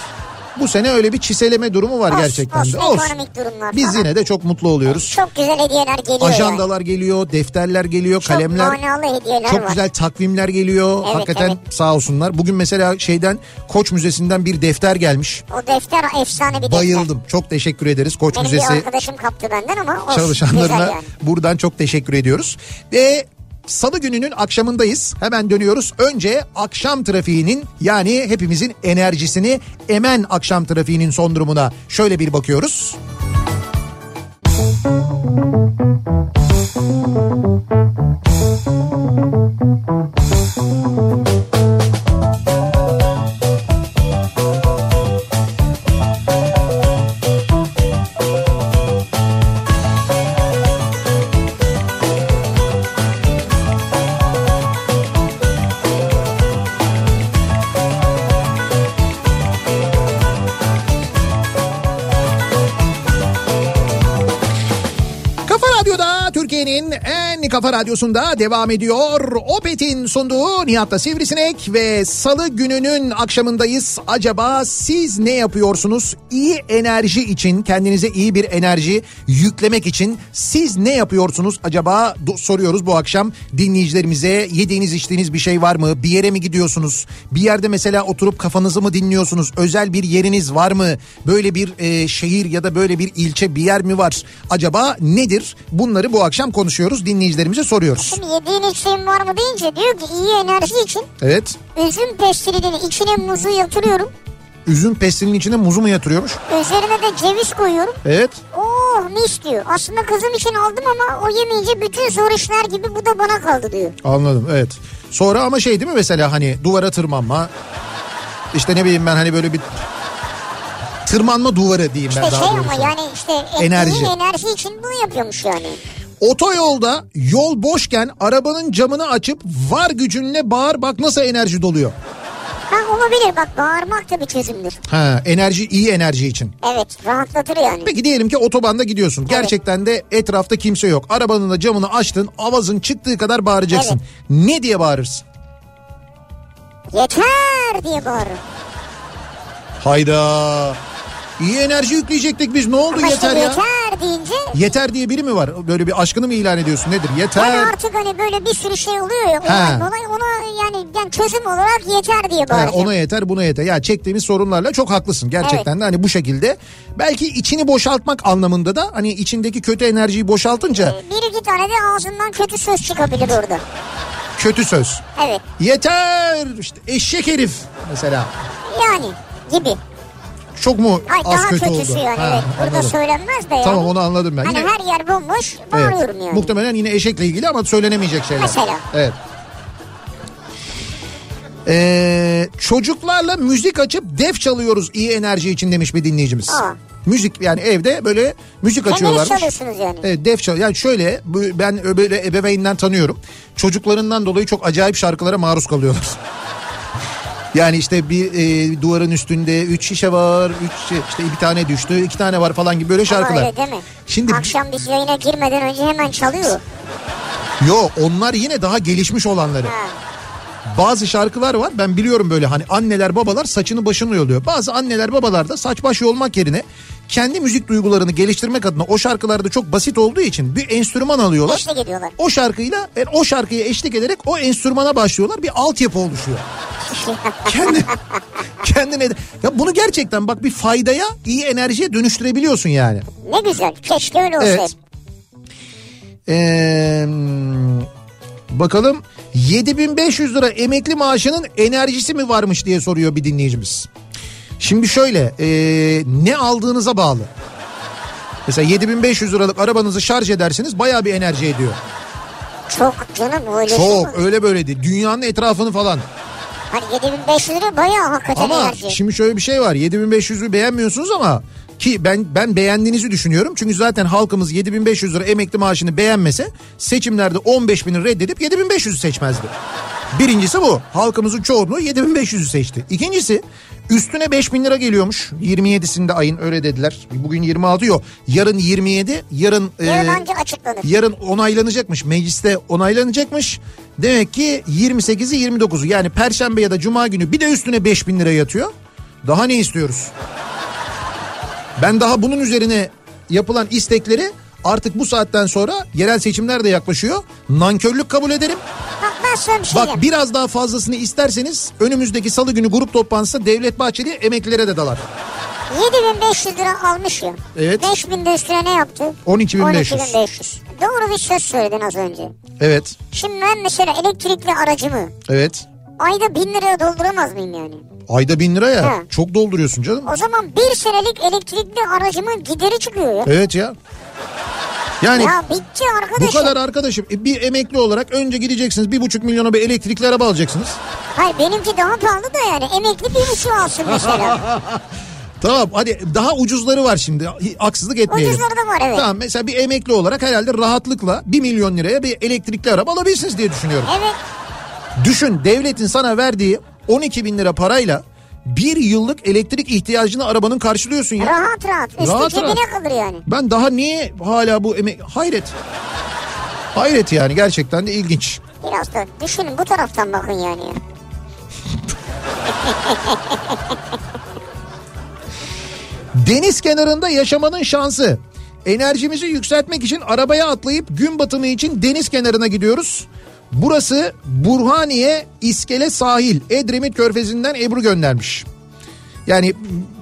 Speaker 1: Bu sene öyle bir çiseleme durumu var
Speaker 2: Olsun,
Speaker 1: gerçekten
Speaker 2: olsun,
Speaker 1: de. Olsun.
Speaker 2: ekonomik durumlar
Speaker 1: Biz
Speaker 2: falan.
Speaker 1: yine de çok mutlu oluyoruz.
Speaker 2: Çok güzel hediyeler geliyor yani.
Speaker 1: Ajandalar geliyor, defterler geliyor,
Speaker 2: Çok
Speaker 1: kalemler.
Speaker 2: manalı hediyeler
Speaker 1: Çok
Speaker 2: var.
Speaker 1: güzel takvimler geliyor.
Speaker 2: Evet,
Speaker 1: Hakikaten
Speaker 2: evet.
Speaker 1: sağ olsunlar. Bugün mesela şeyden Koç Müzesi'nden bir defter gelmiş.
Speaker 2: O defter efsane bir defter.
Speaker 1: Bayıldım. Çok teşekkür ederiz Koç
Speaker 2: Benim
Speaker 1: Müzesi
Speaker 2: bir arkadaşım kaptı benden ama olsun.
Speaker 1: çalışanlarına
Speaker 2: yani.
Speaker 1: buradan çok teşekkür ediyoruz. Ve Salı gününün akşamındayız. Hemen dönüyoruz. Önce akşam trafiğinin yani hepimizin enerjisini emen akşam trafiğinin son durumuna şöyle bir bakıyoruz. Kafa kafa radyosunda devam ediyor. Opet'in sunduğu Nihat'ta Sivrisinek ve salı gününün akşamındayız. Acaba siz ne yapıyorsunuz? İyi enerji için kendinize iyi bir enerji yüklemek için siz ne yapıyorsunuz acaba soruyoruz bu akşam dinleyicilerimize. Yediğiniz içtiğiniz bir şey var mı? Bir yere mi gidiyorsunuz? Bir yerde mesela oturup kafanızı mı dinliyorsunuz? Özel bir yeriniz var mı? Böyle bir e, şehir ya da böyle bir ilçe bir yer mi var? Acaba nedir? Bunları bu akşam konuşuyoruz. Dinleyicilerimize soruyoruz.
Speaker 2: Şimdi yediğin içtiğin var mı deyince diyor ki iyi enerji için
Speaker 1: Evet.
Speaker 2: üzüm pestilinin içine muzu yatırıyorum.
Speaker 1: Üzüm pestinin içine muzu mu yatırıyormuş?
Speaker 2: Üzerine de ceviz koyuyorum.
Speaker 1: Evet.
Speaker 2: Oh mis diyor. Aslında kızım için aldım ama o yemeyince bütün zor işler gibi bu da bana kaldı diyor.
Speaker 1: Anladım evet. Sonra ama şey değil mi mesela hani duvara tırmanma. İşte ne bileyim ben hani böyle bir tırmanma duvarı diyeyim ben
Speaker 2: İşte
Speaker 1: daha
Speaker 2: şey
Speaker 1: doğrusu.
Speaker 2: ama yani işte
Speaker 1: enerji.
Speaker 2: enerji için bunu yapıyormuş yani.
Speaker 1: Otoyolda yol boşken arabanın camını açıp var gücünle bağır bak nasıl enerji doluyor.
Speaker 2: Ha olabilir bak bağırmak da bir çözümdür.
Speaker 1: Ha, enerji iyi enerji için.
Speaker 2: Evet rahatlatır yani.
Speaker 1: Peki diyelim ki otobanda gidiyorsun. Gerçekten de etrafta kimse yok. Arabanın da camını açtın. Avazın çıktığı kadar bağıracaksın. Ne diye bağırırsın?
Speaker 2: Yeter diye bağırır.
Speaker 1: Hayda. İyi enerji yükleyecektik biz. Ne oldu
Speaker 2: Ama
Speaker 1: yeter
Speaker 2: işte
Speaker 1: ya?
Speaker 2: yeter deyince
Speaker 1: Yeter diye biri mi var? Böyle bir aşkını mı ilan ediyorsun? Nedir? Yeter.
Speaker 2: yani artık hani böyle bir sürü şey oluyor ya.
Speaker 1: Ha.
Speaker 2: Ona, yani, yani çözüm olarak yeter diye bağıracağım.
Speaker 1: ona yeter buna yeter. Ya çektiğimiz sorunlarla çok haklısın. Gerçekten de hani bu şekilde. Belki içini boşaltmak anlamında da hani içindeki kötü enerjiyi boşaltınca
Speaker 2: Bir iki tane de ağzından kötü söz çıkabilir orada.
Speaker 1: kötü söz.
Speaker 2: Evet
Speaker 1: Yeter işte eşek herif mesela.
Speaker 2: yani gibi.
Speaker 1: Çok mu
Speaker 2: Ay
Speaker 1: az
Speaker 2: daha
Speaker 1: kötü
Speaker 2: kötüsü
Speaker 1: oldu?
Speaker 2: yani
Speaker 1: Ha,
Speaker 2: evet. Burada
Speaker 1: anladım.
Speaker 2: söylenmez de yani.
Speaker 1: Tamam onu anladım ben.
Speaker 2: Hani
Speaker 1: Yine-
Speaker 2: her yer bomboş
Speaker 1: Evet.
Speaker 2: bağırıyorum yani.
Speaker 1: Muhtemelen yine eşekle ilgili ama söylenemeyecek şeyler.
Speaker 2: Mesela.
Speaker 1: Evet. Ee, çocuklarla müzik açıp def çalıyoruz iyi enerji için demiş bir dinleyicimiz.
Speaker 2: Aa.
Speaker 1: Müzik yani evde böyle müzik açıyorlarmış.
Speaker 2: çalıyorsunuz yani.
Speaker 1: Evet def çal. Yani şöyle ben böyle ebeveynden tanıyorum. Çocuklarından dolayı çok acayip şarkılara maruz kalıyorlar. (laughs) Yani işte bir e, duvarın üstünde üç şişe var, üç şi- işte bir tane düştü, iki tane var falan gibi böyle
Speaker 2: Ama
Speaker 1: şarkılar.
Speaker 2: öyle değil mi?
Speaker 1: Şimdi
Speaker 2: Akşam biz yayına girmeden önce hemen çalıyor.
Speaker 1: yo onlar yine daha gelişmiş olanları.
Speaker 2: Ha.
Speaker 1: Bazı şarkılar var ben biliyorum böyle hani anneler babalar saçını başını yoluyor. Bazı anneler babalar da saç baş yolmak yerine kendi müzik duygularını geliştirmek adına o şarkılarda çok basit olduğu için bir enstrüman alıyorlar.
Speaker 2: Eşlik ediyorlar.
Speaker 1: O şarkıyla yani o şarkıya eşlik ederek o enstrümana başlıyorlar bir altyapı oluşuyor. (laughs) Kendi, kendine ya bunu gerçekten bak bir faydaya iyi enerjiye dönüştürebiliyorsun yani.
Speaker 2: Ne güzel. Keşke öyle olsaydı.
Speaker 1: Evet. Ee, bakalım 7500 lira emekli maaşının enerjisi mi varmış diye soruyor bir dinleyicimiz. Şimdi şöyle ee, ne aldığınıza bağlı. Mesela 7500 liralık arabanızı şarj edersiniz bayağı bir enerji ediyor.
Speaker 2: Çok canım öyle
Speaker 1: Çok
Speaker 2: mi?
Speaker 1: öyle böyle değil. Dünyanın etrafını falan.
Speaker 2: Hani 7500 lira bayağı hakikaten
Speaker 1: Ama
Speaker 2: enerji.
Speaker 1: şimdi şöyle bir şey var. 7500'ü beğenmiyorsunuz ama ki ben ben beğendiğinizi düşünüyorum. Çünkü zaten halkımız 7500 lira emekli maaşını beğenmese seçimlerde 15 bini reddedip 7500'ü seçmezdi. Birincisi bu. Halkımızın çoğunluğu 7500'ü seçti. İkincisi üstüne 5000 lira geliyormuş. 27'sinde ayın öyle dediler. Bugün 26 yok. Yarın 27, yarın...
Speaker 2: Yarın
Speaker 1: e,
Speaker 2: açıklanır.
Speaker 1: yarın onaylanacakmış. Mecliste onaylanacakmış. Demek ki 28'i 29'u yani perşembe ya da cuma günü bir de üstüne 5000 lira yatıyor. Daha ne istiyoruz? Ben daha bunun üzerine yapılan istekleri artık bu saatten sonra yerel seçimler de yaklaşıyor. Nankörlük kabul ederim.
Speaker 2: Bak şey
Speaker 1: Bak biraz daha fazlasını isterseniz önümüzdeki salı günü grup toplantısında Devlet Bahçeli emeklilere de dalar.
Speaker 2: 7500 lira almış ya.
Speaker 1: Evet.
Speaker 2: 5000 de üstüne ne yaptı?
Speaker 1: 12.500.
Speaker 2: 12.500. Doğru bir söz söyledin az önce.
Speaker 1: Evet,
Speaker 2: Şimdi ben mesela elektrikli aracımı
Speaker 1: evet.
Speaker 2: ayda 1000 liraya dolduramaz mıyım yani?
Speaker 1: Ayda bin lira ya.
Speaker 2: He.
Speaker 1: Çok dolduruyorsun canım.
Speaker 2: O zaman bir senelik elektrikli aracımın gideri çıkıyor ya.
Speaker 1: Evet ya. Yani
Speaker 2: Ya bitti arkadaşım.
Speaker 1: Bu kadar arkadaşım E, bir emekli olarak önce gideceksiniz bir buçuk milyona bir elektrikli araba alacaksınız.
Speaker 2: Hayır benimki daha pahalı da yani. Emekli bir buçuk alsın mesela. (laughs)
Speaker 1: Tamam hadi daha ucuzları var şimdi haksızlık etmeyelim.
Speaker 2: Ucuzları da var evet.
Speaker 1: Tamam mesela bir emekli olarak herhalde rahatlıkla 1 milyon liraya bir elektrikli araba alabilirsiniz diye düşünüyorum.
Speaker 2: Evet.
Speaker 1: Düşün devletin sana verdiği 12 bin lira parayla bir yıllık elektrik ihtiyacını arabanın karşılıyorsun ya.
Speaker 2: Rahat rahat. Üstü
Speaker 1: Rahat
Speaker 2: cebine
Speaker 1: rahat.
Speaker 2: kalır yani.
Speaker 1: Ben daha niye hala bu emek... Hayret. Hayret yani gerçekten de ilginç.
Speaker 2: Biraz da düşünün bu taraftan bakın yani. ya. (laughs)
Speaker 1: Deniz kenarında yaşamanın şansı. Enerjimizi yükseltmek için arabaya atlayıp gün batımı için deniz kenarına gidiyoruz. Burası Burhaniye İskele Sahil. Edremit Körfezi'nden Ebru göndermiş. Yani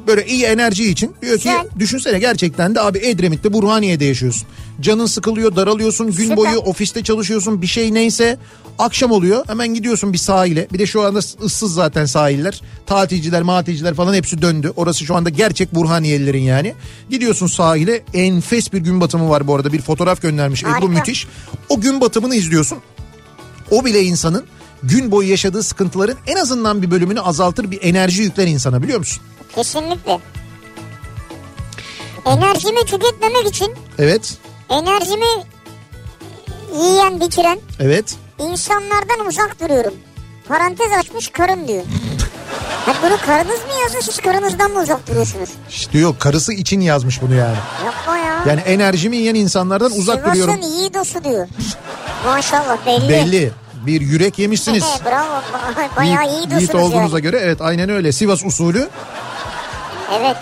Speaker 1: böyle iyi enerji için diyor ki
Speaker 2: Güzel.
Speaker 1: düşünsene gerçekten de abi Edremit'te Burhaniye'de yaşıyorsun. Canın sıkılıyor daralıyorsun gün
Speaker 2: Süper.
Speaker 1: boyu ofiste çalışıyorsun bir şey neyse akşam oluyor hemen gidiyorsun bir sahile. Bir de şu anda ıssız zaten sahiller tatilciler matilciler falan hepsi döndü. Orası şu anda gerçek Burhaniyelilerin yani. Gidiyorsun sahile enfes bir gün batımı var bu arada bir fotoğraf göndermiş Ebru
Speaker 2: Harika.
Speaker 1: müthiş. O gün batımını izliyorsun. O bile insanın gün boyu yaşadığı sıkıntıların en azından bir bölümünü azaltır bir enerji yükler insana biliyor musun?
Speaker 2: Kesinlikle. Enerjimi tüketmemek için
Speaker 1: Evet.
Speaker 2: enerjimi yiyen bitiren
Speaker 1: Evet.
Speaker 2: insanlardan uzak duruyorum. Parantez açmış karım diyor. Bunu karınız mı yazdı siz karınızdan mı uzak duruyorsunuz?
Speaker 1: İşte yok karısı için yazmış bunu yani.
Speaker 2: Yapma ya.
Speaker 1: Yani enerjimi yiyen insanlardan uzak duruyorum.
Speaker 2: Sivas'ın yiğidosu diyor. Maşallah belli.
Speaker 1: Belli. Bir yürek yemişsiniz. (laughs)
Speaker 2: Bravo. Bayağı
Speaker 1: Yiğit-
Speaker 2: yiğidosunuz
Speaker 1: yiğit olduğunuza
Speaker 2: yani.
Speaker 1: göre evet aynen öyle. Sivas usulü.
Speaker 2: Evet.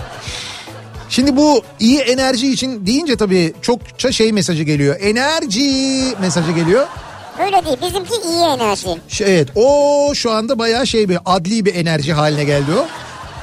Speaker 1: Şimdi bu iyi enerji için deyince tabii çokça şey mesajı geliyor. Enerji mesajı geliyor.
Speaker 2: Öyle değil. Bizimki iyi enerji.
Speaker 1: Şey, evet o şu anda bayağı şey bir adli bir enerji haline geldi o.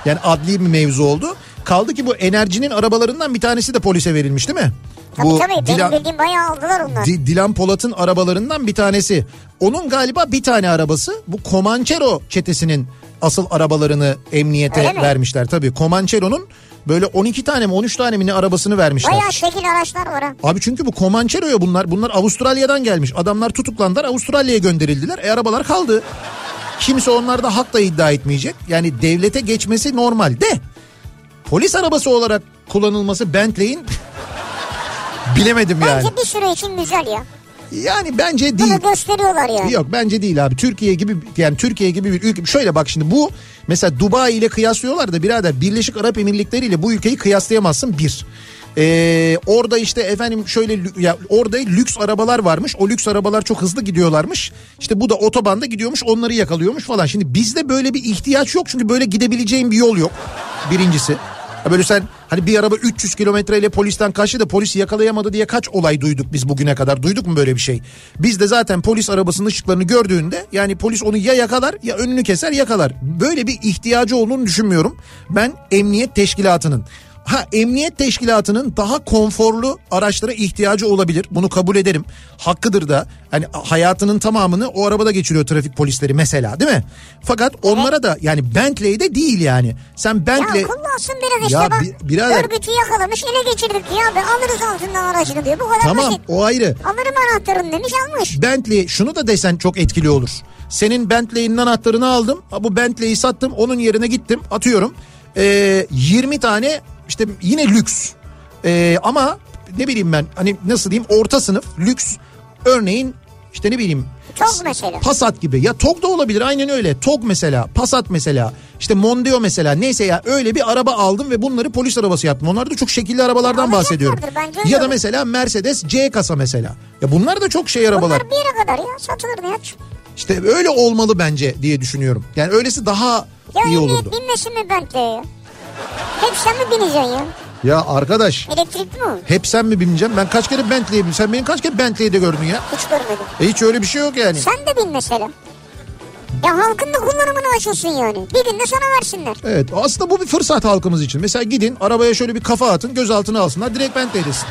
Speaker 1: Yani adli bir mevzu oldu. Kaldı ki bu enerjinin arabalarından bir tanesi de polise verilmiş değil mi?
Speaker 2: Tabii
Speaker 1: bu
Speaker 2: tabii. Benim
Speaker 1: Dilan,
Speaker 2: bildiğim bayağı aldılar onlar.
Speaker 1: Di- Dilan Polat'ın arabalarından bir tanesi. Onun galiba bir tane arabası bu Comanchero çetesinin asıl arabalarını emniyete
Speaker 2: Öyle mi?
Speaker 1: vermişler. Tabii Comanchero'nun böyle 12 tane mi 13 tane mi ne arabasını vermişler.
Speaker 2: bayağı şekil araçlar var.
Speaker 1: Abi çünkü bu Comanchero'ya bunlar bunlar Avustralya'dan gelmiş. Adamlar tutuklandılar Avustralya'ya gönderildiler. E arabalar kaldı. Kimse onlarda hak da iddia etmeyecek. Yani devlete geçmesi normal de. Polis arabası olarak kullanılması Bentley'in (laughs) bilemedim yani.
Speaker 2: Bence bir süre için güzel ya.
Speaker 1: Yani bence değil.
Speaker 2: Bunu gösteriyorlar yani.
Speaker 1: Yok bence değil abi. Türkiye gibi yani Türkiye gibi bir ülke. Şöyle bak şimdi bu mesela Dubai ile kıyaslıyorlar da birader Birleşik Arap Emirlikleri ile bu ülkeyi kıyaslayamazsın bir. Ee, orada işte efendim şöyle ya orada lüks arabalar varmış. O lüks arabalar çok hızlı gidiyorlarmış. İşte bu da otobanda gidiyormuş onları yakalıyormuş falan. Şimdi bizde böyle bir ihtiyaç yok çünkü böyle gidebileceğin bir yol yok. Birincisi. Ha Böyle sen hani bir araba 300 kilometreyle polisten kaçtı da polis yakalayamadı diye kaç olay duyduk biz bugüne kadar. Duyduk mu böyle bir şey? Biz de zaten polis arabasının ışıklarını gördüğünde yani polis onu ya yakalar ya önünü keser yakalar. Böyle bir ihtiyacı olduğunu düşünmüyorum. Ben emniyet teşkilatının Ha emniyet teşkilatının daha konforlu araçlara ihtiyacı olabilir. Bunu kabul ederim. Hakkıdır da. Hani hayatının tamamını o arabada geçiriyor trafik polisleri mesela değil mi? Fakat onlara da yani Bentley'de değil yani. Sen Bentley
Speaker 2: Ya kullansın biraz işte
Speaker 1: Ya
Speaker 2: bak.
Speaker 1: bi- birader-
Speaker 2: Örgütü yakalamış ele geçirdik diyor abi. Alırız altından aracını diyor. Bu kadar
Speaker 1: Tamam
Speaker 2: basit.
Speaker 1: o ayrı.
Speaker 2: Alırım anahtarını demiş almış.
Speaker 1: Bentley şunu da desen çok etkili olur. Senin Bentley'in anahtarını aldım. Ha, Bu Bentley'i sattım. Onun yerine gittim. Atıyorum. Ee, 20 tane işte yine lüks. Ee, ama ne bileyim ben hani nasıl diyeyim orta sınıf lüks. Örneğin işte ne bileyim
Speaker 2: Çok mesela.
Speaker 1: Passat gibi ya TOG da olabilir aynen öyle TOG mesela Passat mesela işte Mondeo mesela neyse ya öyle bir araba aldım ve bunları polis arabası yaptım. Onlar da çok şekilli arabalardan
Speaker 2: Alacaklardır,
Speaker 1: bahsediyorum. Ya da mesela Mercedes C kasa mesela. Ya bunlar da çok şey arabalar.
Speaker 2: Bunlar bir yere kadar ya satılır Nihat'cığım.
Speaker 1: İşte öyle olmalı bence diye düşünüyorum. Yani öylesi daha
Speaker 2: Ya
Speaker 1: iyi olurdu.
Speaker 2: binmesin mi Bentley'e ya? Hep sen mi bineceksin ya?
Speaker 1: Ya arkadaş
Speaker 2: Elektrikli mi?
Speaker 1: hep sen mi bineceğim? Ben kaç kere Bentley'e bin. Sen beni kaç kere Bentley'de gördün ya?
Speaker 2: Hiç görmedim.
Speaker 1: E hiç öyle bir şey yok yani.
Speaker 2: Sen de bin mesela. Ya halkın da kullanımını açılsın yani. Bir gün de sana versinler.
Speaker 1: Evet aslında bu bir fırsat halkımız için. Mesela gidin arabaya şöyle bir kafa atın gözaltına alsınlar direkt Bentley'desin.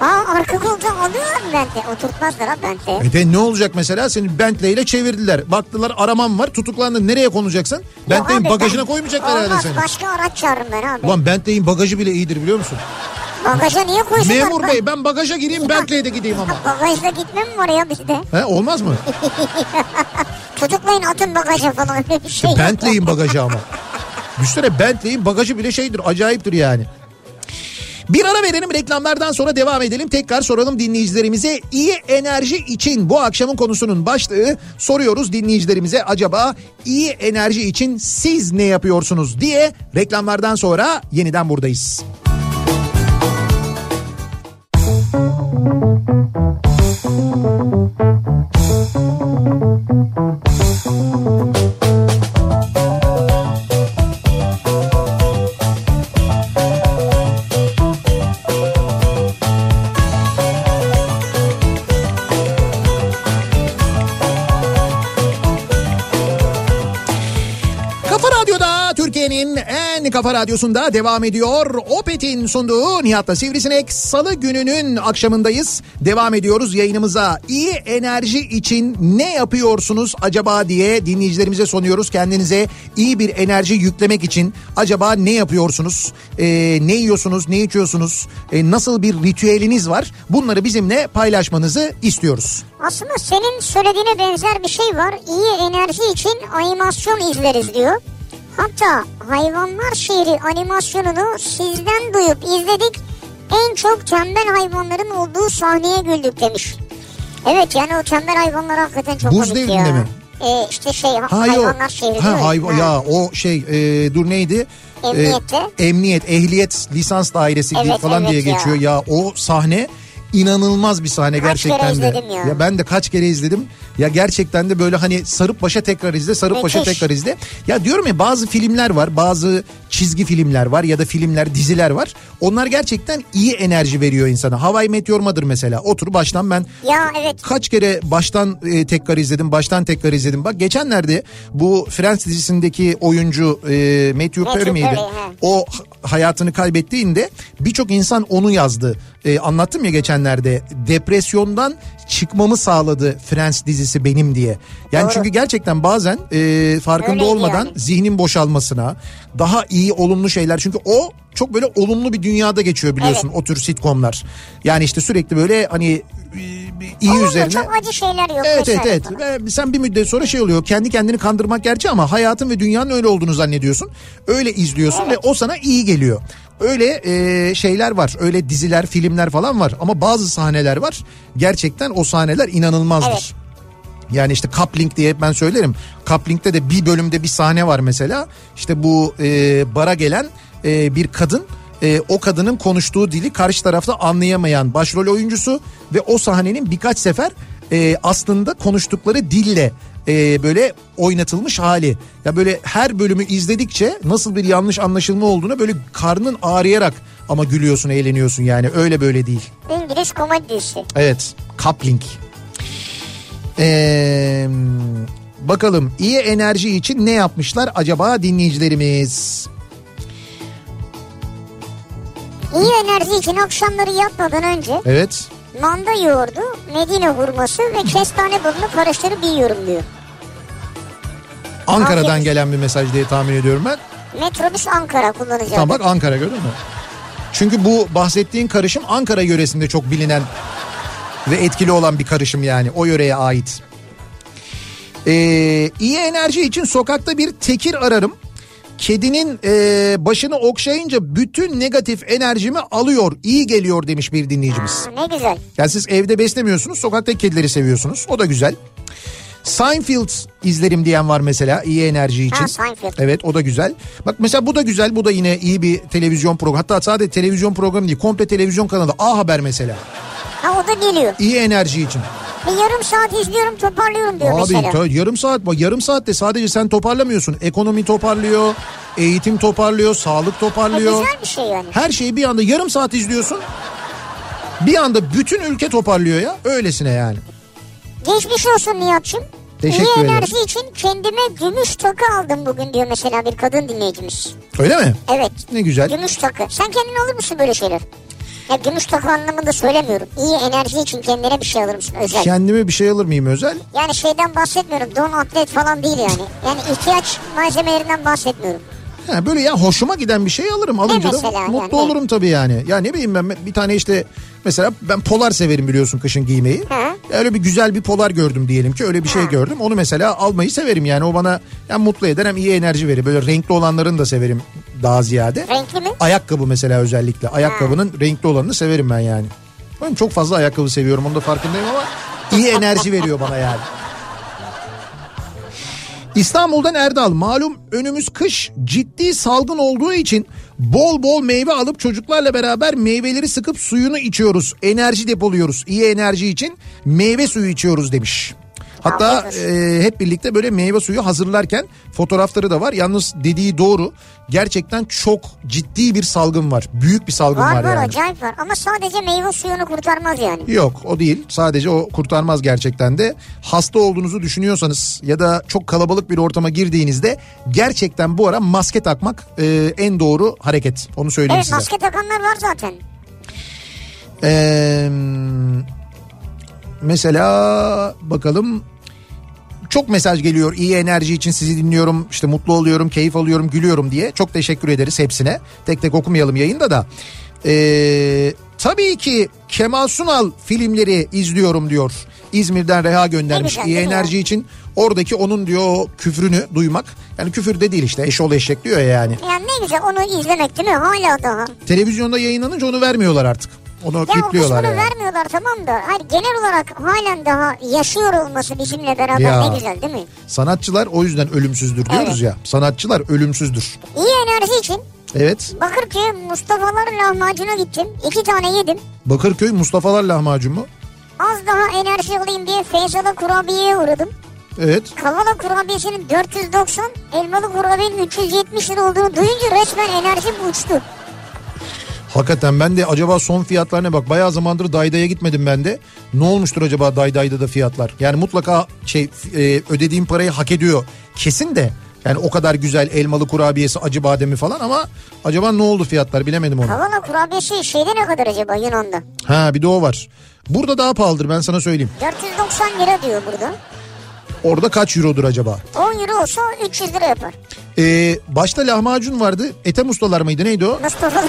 Speaker 2: Aa arka koltuğa alıyorlar mı Bentley? Oturtmazlar ha Bentley.
Speaker 1: E de ne olacak mesela seni Bentley ile çevirdiler. Baktılar araman var tutuklandın nereye konacaksın? Bentley'in bagajına
Speaker 2: ben-
Speaker 1: koymayacaklar herhalde
Speaker 2: Olmaz,
Speaker 1: seni.
Speaker 2: başka araç çağırırım ben abi.
Speaker 1: Ulan Bentley'in bagajı bile iyidir biliyor musun?
Speaker 2: Bagaja niye koysunlar?
Speaker 1: Memur bey ben bagaja gireyim Bentley'de gideyim ama.
Speaker 2: Bagajda gitmem mi var ya bizde?
Speaker 1: He olmaz mı? (laughs)
Speaker 2: Tutuklayın atın bagaja falan şey. yok.
Speaker 1: Bentley'in bagajı ama. Düşünsene Bentley'in bagajı bile şeydir acayiptir yani. Bir ara verelim reklamlardan sonra devam edelim. Tekrar soralım dinleyicilerimize. İyi enerji için bu akşamın konusunun başlığı soruyoruz dinleyicilerimize. Acaba iyi enerji için siz ne yapıyorsunuz diye reklamlardan sonra yeniden buradayız. Kafa kafa radyosunda devam ediyor. Opet'in sunduğu Nihat'la Sivrisinek salı gününün akşamındayız. Devam ediyoruz yayınımıza. İyi enerji için ne yapıyorsunuz acaba diye dinleyicilerimize soruyoruz. Kendinize iyi bir enerji yüklemek için acaba ne yapıyorsunuz? Ee, ne yiyorsunuz? Ne içiyorsunuz? Ee, nasıl bir ritüeliniz var? Bunları bizimle paylaşmanızı istiyoruz.
Speaker 2: Aslında senin söylediğine benzer bir şey var. İyi enerji için animasyon izleriz diyor. Hatta hayvanlar şehri animasyonunu sizden duyup izledik. En çok tembel hayvanların olduğu sahneye güldük demiş. Evet yani o tembel hayvanlar hakikaten çok
Speaker 1: Buz
Speaker 2: komik ya.
Speaker 1: mi?
Speaker 2: e, işte şey
Speaker 1: Ha,
Speaker 2: hayvanlar
Speaker 1: yok.
Speaker 2: şehri
Speaker 1: ha,
Speaker 2: mi?
Speaker 1: hayvan,
Speaker 2: Ha.
Speaker 1: ya o şey e, dur neydi?
Speaker 2: Emniyette.
Speaker 1: E, emniyet, ehliyet, lisans dairesi
Speaker 2: Evet,
Speaker 1: falan
Speaker 2: evet
Speaker 1: diye
Speaker 2: ya.
Speaker 1: geçiyor. Ya o sahne inanılmaz bir sahne
Speaker 2: Kaç
Speaker 1: gerçekten
Speaker 2: kere
Speaker 1: de.
Speaker 2: izledim ya.
Speaker 1: ben de kaç kere izledim. Ya gerçekten de böyle hani sarıp başa tekrar izle, sarıp başa
Speaker 2: Müthiş.
Speaker 1: tekrar izle. Ya diyorum ya bazı filmler var, bazı çizgi filmler var ya da filmler, diziler var. Onlar gerçekten iyi enerji veriyor insana. Hawaii Meteor Mother mesela. Otur baştan ben
Speaker 2: Ya evet.
Speaker 1: kaç kere baştan e, tekrar izledim, baştan tekrar izledim. Bak geçenlerde bu Friends dizisindeki oyuncu e, Matthew
Speaker 2: Matthew
Speaker 1: Perry miydi? O hayatını kaybettiğinde birçok insan onu yazdı. E, anlattım ya geçenlerde. Depresyondan çıkmamı sağladı Friends dizisi benim diye. Yani
Speaker 2: Doğru.
Speaker 1: çünkü gerçekten bazen e, farkında
Speaker 2: Öyleydi
Speaker 1: olmadan
Speaker 2: yani.
Speaker 1: zihnin boşalmasına, daha iyi olumlu şeyler. Çünkü o çok böyle olumlu bir dünyada geçiyor biliyorsun
Speaker 2: Evet.
Speaker 1: o tür sitcomlar. Yani işte sürekli böyle hani e, iyi
Speaker 2: Olumlu,
Speaker 1: üzerine.
Speaker 2: çok acı şeyler yok.
Speaker 1: Evet evet evet. Ve sen bir müddet sonra şey oluyor. Kendi kendini kandırmak gerçi ama hayatın ve dünyanın öyle olduğunu zannediyorsun. Öyle izliyorsun ve o sana iyi geliyor. Öyle e, şeyler var. Öyle diziler, filmler falan var. Ama bazı sahneler var. Gerçekten o sahneler inanılmazdır.
Speaker 2: Evet.
Speaker 1: Yani işte Coupling diye hep ben söylerim. Coupling'de de bir bölümde bir sahne var mesela. İşte bu e, bara gelen e, bir kadın e, o kadının konuştuğu dili karşı tarafta anlayamayan başrol oyuncusu ve o sahnenin birkaç sefer e, aslında konuştukları dille e, böyle oynatılmış hali. Ya böyle her bölümü izledikçe nasıl bir yanlış anlaşılma olduğuna böyle karnın ağrıyarak ama gülüyorsun, eğleniyorsun yani öyle böyle değil.
Speaker 2: İngiliz komedi dizisi.
Speaker 1: Evet. Coupling. Ee, bakalım iyi enerji için ne yapmışlar acaba dinleyicilerimiz?
Speaker 2: İyi enerji için akşamları yatmadan önce
Speaker 1: Evet.
Speaker 2: manda yoğurdu, medine hurması ve kestane balını karıştırıp yiyorum diyor.
Speaker 1: Ankara'dan
Speaker 2: Afiyet.
Speaker 1: gelen bir mesaj diye tahmin ediyorum ben.
Speaker 2: Metrobüs Ankara kullanacak.
Speaker 1: Tamam bak Ankara gördün mü? Çünkü bu bahsettiğin karışım Ankara yöresinde çok bilinen ve etkili olan bir karışım yani o yöreye ait. Ee, iyi enerji için sokakta bir tekir ararım. Kedinin e, başını okşayınca bütün negatif enerjimi alıyor, iyi geliyor demiş bir dinleyicimiz.
Speaker 2: Aa, ne güzel.
Speaker 1: Yani siz evde beslemiyorsunuz, sokaktaki kedileri seviyorsunuz. O da güzel. Seinfeld izlerim diyen var mesela iyi enerji için.
Speaker 2: Ha, Seinfeld.
Speaker 1: Evet o da güzel. Bak mesela bu da güzel. Bu da yine iyi bir televizyon programı. Hatta sadece televizyon programı değil. Komple televizyon kanalı. A Haber mesela.
Speaker 2: Ha o da geliyor.
Speaker 1: İyi enerji için.
Speaker 2: Bir yarım saat izliyorum toparlıyorum diyor
Speaker 1: Abi
Speaker 2: mesela.
Speaker 1: ta- yarım saat bak yarım saatte sadece sen toparlamıyorsun. Ekonomi toparlıyor, eğitim toparlıyor, sağlık toparlıyor.
Speaker 2: güzel bir şey yani.
Speaker 1: Her şeyi bir anda yarım saat izliyorsun. Bir anda bütün ülke toparlıyor ya. Öylesine yani.
Speaker 2: Geçmiş olsun Nihat'cığım.
Speaker 1: Teşekkür
Speaker 2: İyi
Speaker 1: ederim.
Speaker 2: enerji için kendime gümüş takı aldım bugün diyor mesela bir kadın dinleyicimiz.
Speaker 1: Öyle mi?
Speaker 2: Evet.
Speaker 1: Ne güzel.
Speaker 2: Gümüş takı. Sen kendin alır mısın böyle şeyler? Ya gümüş takı anlamında söylemiyorum. İyi enerji için kendine bir şey alır mısın özel?
Speaker 1: Kendime bir şey alır mıyım özel?
Speaker 2: Yani şeyden bahsetmiyorum. Don atlet falan değil yani. Yani ihtiyaç malzemelerinden bahsetmiyorum.
Speaker 1: Ha, böyle ya hoşuma giden bir şey alırım. Alınca da
Speaker 2: mesela
Speaker 1: mutlu
Speaker 2: yani?
Speaker 1: olurum tabii yani. Ya ne bileyim ben bir tane işte mesela ben polar severim biliyorsun kışın giymeyi.
Speaker 2: Hı.
Speaker 1: Öyle bir güzel bir polar gördüm diyelim ki öyle bir şey gördüm. Onu mesela almayı severim yani o bana hem mutlu eder hem iyi enerji verir. Böyle renkli olanlarını da severim daha ziyade.
Speaker 2: Renkli mi?
Speaker 1: Ayakkabı mesela özellikle. Ayakkabının renkli olanını severim ben yani. Ben çok fazla ayakkabı seviyorum onu da farkındayım ama iyi enerji veriyor bana yani. İstanbul'dan Erdal malum önümüz kış ciddi salgın olduğu için bol bol meyve alıp çocuklarla beraber meyveleri sıkıp suyunu içiyoruz. Enerji depoluyoruz. İyi enerji için meyve suyu içiyoruz demiş. Hatta e, hep birlikte böyle meyve suyu hazırlarken fotoğrafları da var. Yalnız dediği doğru. Gerçekten çok ciddi bir salgın var. Büyük bir salgın var,
Speaker 2: Var var
Speaker 1: yani.
Speaker 2: acayip var. Ama sadece meyve suyunu kurtarmaz yani.
Speaker 1: Yok o değil. Sadece o kurtarmaz gerçekten de. Hasta olduğunuzu düşünüyorsanız ya da çok kalabalık bir ortama girdiğinizde gerçekten bu ara maske takmak e, en doğru hareket. Onu söyleyeyim
Speaker 2: Evet
Speaker 1: size.
Speaker 2: maske takanlar var zaten.
Speaker 1: Ee, mesela bakalım çok mesaj geliyor. İyi enerji için sizi dinliyorum. İşte mutlu oluyorum keyif alıyorum gülüyorum diye. Çok teşekkür ederiz hepsine. Tek tek okumayalım yayında da. Ee, tabii ki Kemal Sunal filmleri izliyorum diyor. İzmir'den Reha göndermiş.
Speaker 2: Güzel,
Speaker 1: iyi enerji
Speaker 2: ya?
Speaker 1: için oradaki onun diyor küfrünü duymak. Yani küfür de değil işte. Eşol eşek diyor ya yani.
Speaker 2: Yani ne güzel onu izlemek değil mi? Hala daha.
Speaker 1: televizyonda yayınlanınca onu vermiyorlar artık Onu
Speaker 2: Ya kısmını
Speaker 1: yani.
Speaker 2: vermiyorlar tamam da hayır, genel olarak halen daha yaşıyor olması bizimle beraber
Speaker 1: Ya.
Speaker 2: ne güzel değil mi?
Speaker 1: Sanatçılar o yüzden ölümsüzdür diyoruz
Speaker 2: Evet.
Speaker 1: ya. Sanatçılar ölümsüzdür.
Speaker 2: İyi enerji için
Speaker 1: Evet.
Speaker 2: Bakırköy Mustafa'lar lahmacuna gittim. İki tane yedim.
Speaker 1: Bakırköy Mustafa'lar lahmacun mu?
Speaker 2: Az daha enerji alayım diye Feyzal'a kurabiyeye uğradım.
Speaker 1: Evet.
Speaker 2: Kavala kurabiyesinin 490, elmalı kurabiyenin 370 lira olduğunu duyunca resmen enerjim uçtu.
Speaker 1: Hakikaten ben de acaba son fiyatlar ne bak bayağı zamandır Dayda'ya gitmedim ben de. Ne olmuştur acaba Dayda'da da fiyatlar? Yani mutlaka şey e, ödediğim parayı hak ediyor kesin de. Yani o kadar güzel elmalı kurabiyesi acı bademi falan ama acaba ne oldu fiyatlar bilemedim onu.
Speaker 2: Kavala kurabiyesi şeyde ne kadar acaba Yunan'da?
Speaker 1: Ha bir de o var. Burada daha pahalıdır ben sana söyleyeyim.
Speaker 2: 490 lira diyor burada.
Speaker 1: Orada kaç eurodur acaba?
Speaker 2: 10 euro olsa 300 lira yapar.
Speaker 1: Ee, başta lahmacun vardı. Ethem ustalar mıydı neydi o?
Speaker 2: Mustafa.